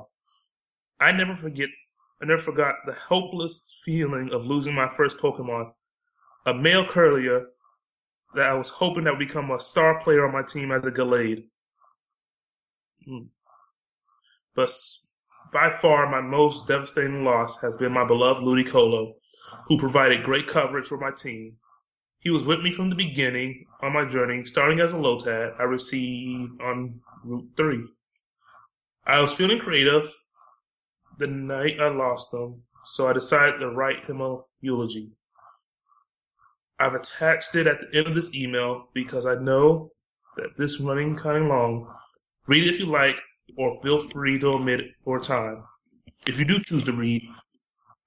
I never forget, I never forgot the hopeless feeling of losing my first Pokemon, a male Kirlia that I was hoping that would become a star player on my team as a Gallade. Hmm. But by far my most devastating loss has been my beloved Ludicolo, who provided great coverage for my team. He was with me from the beginning on my journey, starting as a Lotad I received on Route 3. I was feeling creative the night I lost him, so I decided to write him a eulogy. I've attached it at the end of this email because I know that this running kind of long. Read it if you like, or feel free to omit it for a time. If you do choose to read,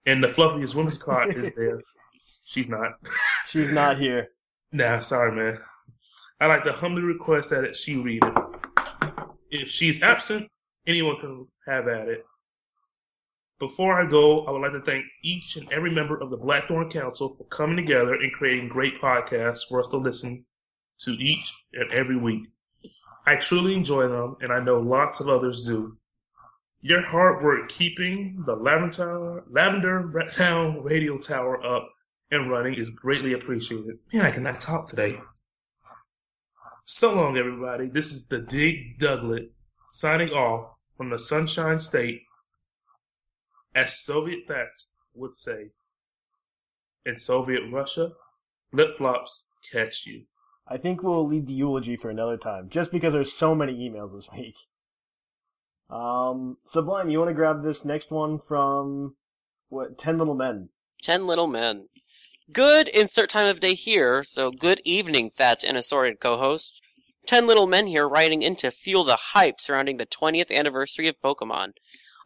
and the fluffiest woman's clock is there, she's not. She's not here. Nah, sorry, man. I'd like to humbly request that she read it. If she's absent, anyone can have at it. Before I go, I would like to thank each and every member of the Blackthorn Council for coming together and creating great podcasts for us to listen to each and every week. I truly enjoy them, and I know lots of others do. Your hard work keeping the Lavender, Lavender Town radio tower up and running is greatly appreciated. Man, I cannot talk today. So long, everybody. This is the Dig Douglet signing off from the Sunshine State, as Soviet Thatch would say. In Soviet Russia, flip flops catch you. I think we'll leave the eulogy for another time, just because there's so many emails this week. Um, Sublime, you want to grab this next one from what? Ten Little Men. Ten Little Men. Good insert time of day here, so good evening, Thatch and assorted co-hosts. Ten Little Men here writing in to fuel the hype surrounding the 20th anniversary of Pokemon.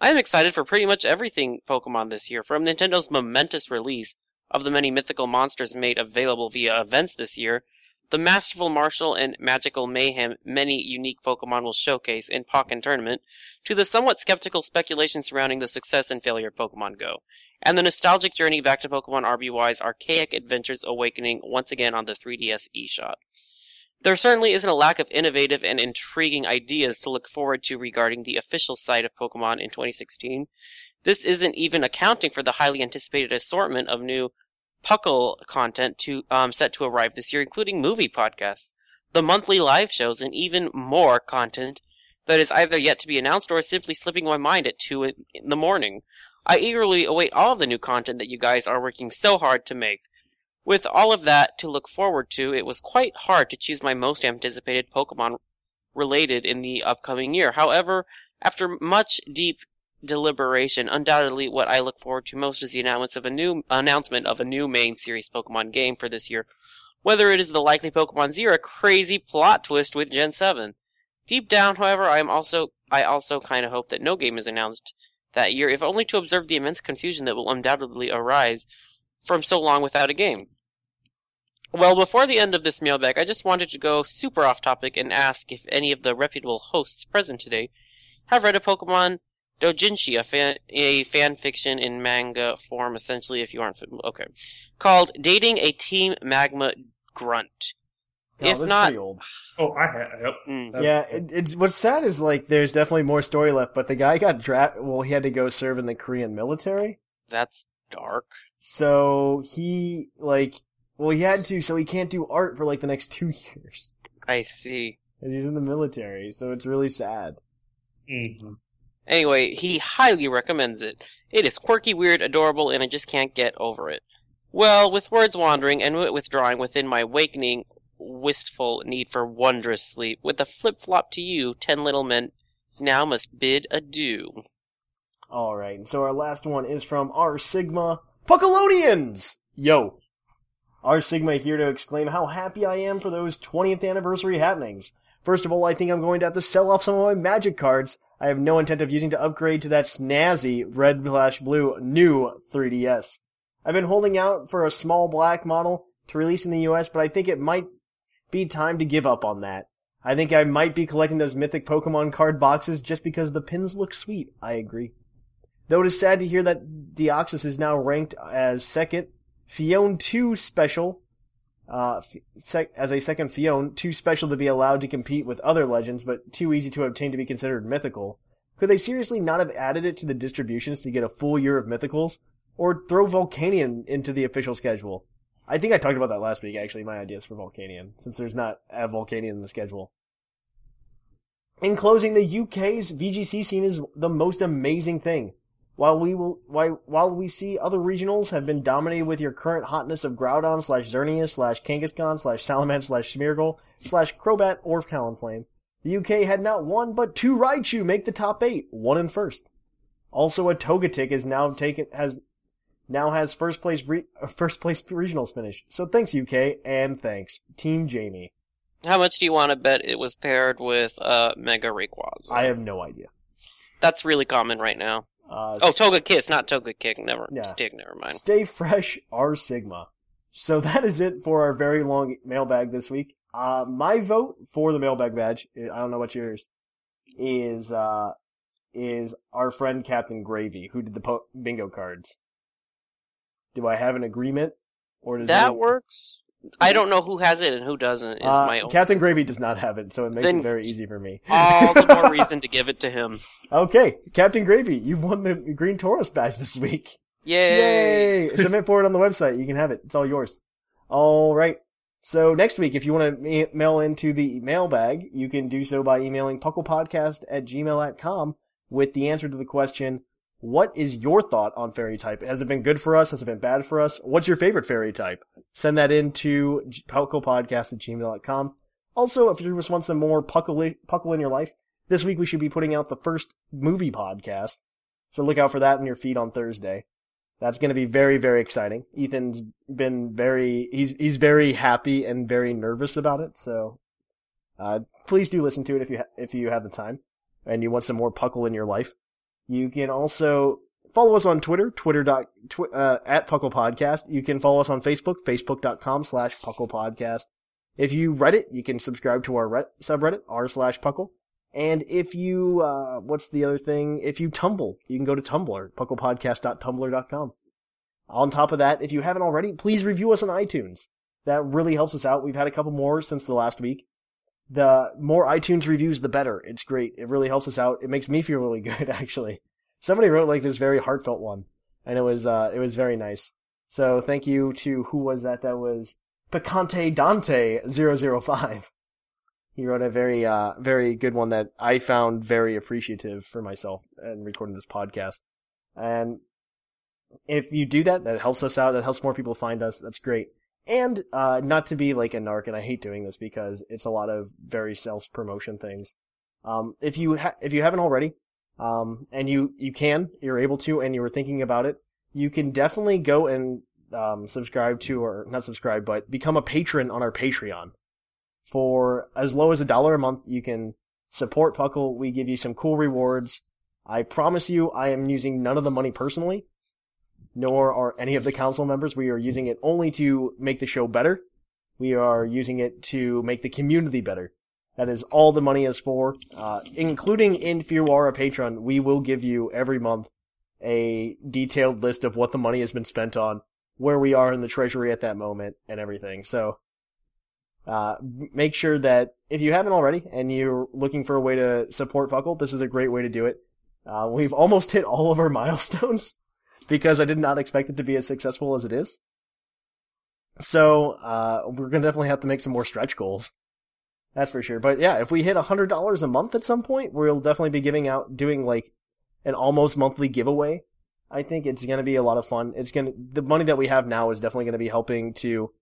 I am excited for pretty much everything Pokemon this year, from Nintendo's momentous release of the many mythical monsters made available via events this year, the masterful martial and magical mayhem many unique Pokemon will showcase in Pokken Tournament, to the somewhat skeptical speculation surrounding the success and failure of Pokemon Go and the nostalgic journey back to Pokemon RBY's archaic adventures awakening once again on the 3DS eShop. There certainly isn't a lack of innovative and intriguing ideas to look forward to regarding the official site of Pokemon in 2016. This isn't even accounting for the highly anticipated assortment of new Puckle content to um, set to arrive this year, including movie podcasts, the monthly live shows, and even more content that is either yet to be announced or is simply slipping my mind at 2 in the morning. I eagerly await all the new content that you guys are working so hard to make. With all of that to look forward to, it was quite hard to choose my most anticipated Pokemon related in the upcoming year. However, after much deep deliberation, undoubtedly what I look forward to most is the announcement of a new announcement of a new main series Pokemon game for this year. Whether it is the likely Pokemon Zero crazy plot twist with Gen 7. Deep down, however, I am also I also kind of hope that no game is announced that year, if only to observe the immense confusion that will undoubtedly arise from so long without a game. Well, before the end of this mailbag, I just wanted to go super off topic and ask if any of the reputable hosts present today have read a Pokemon Dojinshi, a fan a fan fiction in manga form, essentially. If you aren't familiar, okay, called "Dating a Team Magma Grunt." Oh, if not, old. Oh, I have. Yep. Mm. Yeah, it, it's what's sad is like there's definitely more story left, but the guy got drafted. Well, he had to go serve in the Korean military, that's dark. so he like well he had to, so he can't do art for like the next two years. I see. 'Cause he's in the military, so it's really sad. Mm-hmm. Anyway, he highly recommends it. It is quirky, weird, adorable, and I just can't get over it. Well, with words wandering and withdrawing within my awakening, wistful need for wondrous sleep, with a flip flop to you, ten little men now must bid adieu. All right, so our last one is from R Sigma Puckalonians. Yo, R Sigma here to exclaim how happy I am for those 20th anniversary happenings. First of all, I think I'm going to have to sell off some of my magic cards. I have no intent of using to upgrade to that snazzy red slash blue new 3DS. I've been holding out for a small black model to release in the US, but I think it might be time to give up on that. I think I might be collecting those mythic Pokemon card boxes just because the pins look sweet. I agree. Though it is sad to hear that Deoxys is now ranked as second, Phione 2 special, uh, sec- as a second Phione, too special to be allowed to compete with other legends, but too easy to obtain to be considered mythical. Could they seriously not have added it to the distributions to get a full year of mythicals? Or throw Volcanion into the official schedule? I think I talked about that last week, actually, my ideas for Volcanion, since there's not a Volcanion in the schedule. In closing, the UK's VGC scene is the most amazing thing. While we will, while, while we see other regionals have been dominated with your current hotness of Groudon slash Xerneas slash Kangaskhan slash Salamence slash Smeargle slash Crobat or Talonflame, the UK had not one but two Raichu make the top eight, one in first. Also, a Togetic is now taken has now has first place re- uh, first place regionals finish. So thanks UK and thanks Team Jamie. How much do you want to bet it was paired with uh, Mega Rayquaza? I have no idea. That's really common right now. Uh, Oh, Togekiss, not Togetic. Never, Yeah. Dig, never mind. Stay fresh, R Sigma. So that is it for our very long mailbag this week. Uh, my vote for the mailbag badge, I don't know what yours, is, uh, is our friend Captain Gravy, who did the po- bingo cards. Do I have an agreement? Or does That any- works. I don't know who has it and who doesn't. Is Uh, my own Captain Gravy does not have it, so it makes Then- it very easy for me. all the more reason to give it to him. Okay, Captain Gravy, you've won the Green Tauros badge this week. Yay! Yay! Submit for it on the website. You can have it. It's all yours. All right. So next week, if you want to mail into the mailbag, you can do so by emailing pucklepodcast at gmail.com with the answer to the question, what is your thought on fairy type? Has it been good for us? Has it been bad for us? What's your favorite fairy type? Send that in to pucklepodcast at gmail.com. Also, if you just want some more puckle, puckle in your life, this week we should be putting out the first movie podcast. So look out for that in your feed on Thursday. That's going to be very, very exciting. Ethan's been very, he's, he's very happy and very nervous about it. So, uh, please do listen to it if you, ha- if you have the time and you want some more puckle in your life. You can also follow us on Twitter, Twitter dot, uh, at Puckle Podcast. You can follow us on Facebook, Facebook.com slash Puckle Podcast. If you Reddit, you can subscribe to our re- subreddit, r slash Puckle. And if you, uh, what's the other thing? If you tumble, you can go to Tumblr, pucklepodcast.tumblr.com. On top of that, if you haven't already, please review us on iTunes. That really helps us out. We've had a couple more since the last week. The more iTunes reviews, the better. It's great. It really helps us out. It makes me feel really good, actually. Somebody wrote like this very heartfelt one, and it was, uh, it was very nice. So thank you to, who was that? That was Picante Dante 005. He wrote a very, uh, very good one that I found very appreciative for myself and recording this podcast. And if you do that, that helps us out. That helps more people find us. That's great. And, uh, not to be like a narc, and I hate doing this because it's a lot of very self-promotion things. Um, if you ha- if you haven't already, um, and you, you can, you're able to, and you were thinking about it, you can definitely go and, um, subscribe to, or not subscribe, but become a patron on our Patreon. For as low as a dollar a month, you can support Puckle. We give you some cool rewards. I promise you, I am using none of the money personally, nor are any of the council members. We are using it only to make the show better. We are using it to make the community better. That is all the money is for, uh, including if you are a patron, we will give you every month a detailed list of what the money has been spent on, where we are in the treasury at that moment, and everything. So, uh, make sure that if you haven't already and you're looking for a way to support Puckle, this is a great way to do it. Uh, we've almost hit all of our milestones because I did not expect it to be as successful as it is. So, uh, we're gonna definitely have to make some more stretch goals. That's for sure. But yeah, if we hit hundred dollars a month at some point, we'll definitely be giving out, doing like an almost monthly giveaway. I think it's gonna be a lot of fun. It's gonna, the money that we have now is definitely gonna be helping to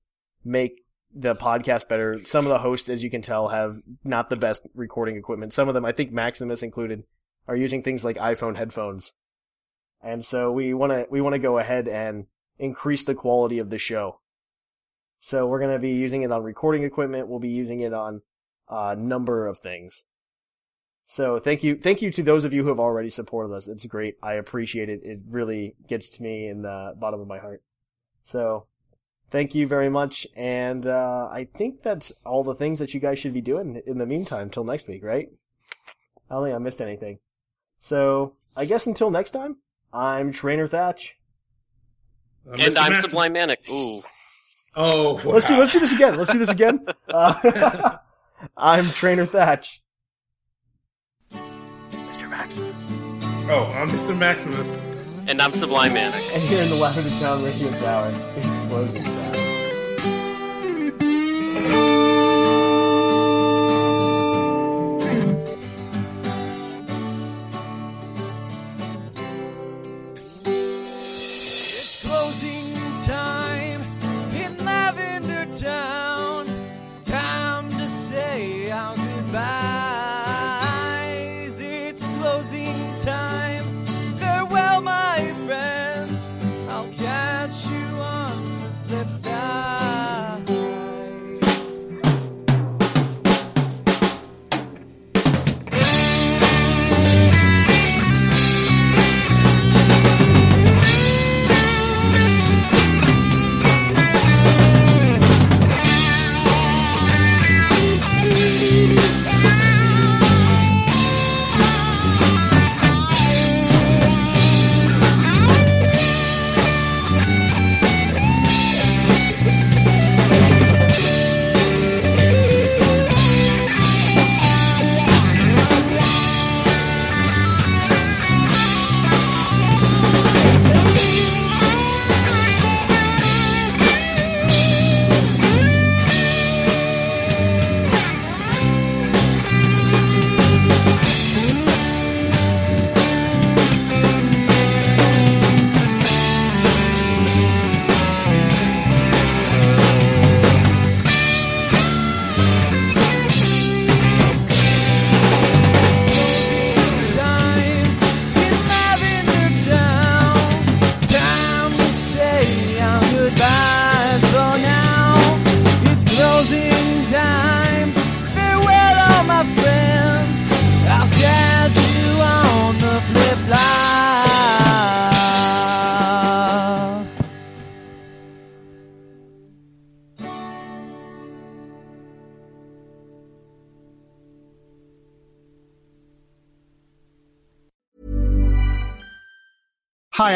make the podcast better. Some of the hosts, as you can tell, have not the best recording equipment. Some of them, I think Maximus included, are using things like iPhone headphones. And so we wanna, we wanna go ahead and increase the quality of the show. So we're gonna be using it on recording equipment. We'll be using it on a number of things. So thank you, thank you to those of you who have already supported us. It's great. I appreciate it. It really gets to me in the bottom of my heart. So thank you very much. And, uh, I think that's all the things that you guys should be doing in the meantime till next week, right? I don't think I missed anything. So I guess until next time, I'm Trainer Thatch. and I'm Sublime Manic. Ooh. Oh, Let's do, let's do this again. Let's do this again. Uh, I'm Trainer Thatch. Mr. Maximus. Oh, I'm Mr. Maximus. And I'm Sublime Manic. And here in the Lavender Town Radio Tower, it's closing time.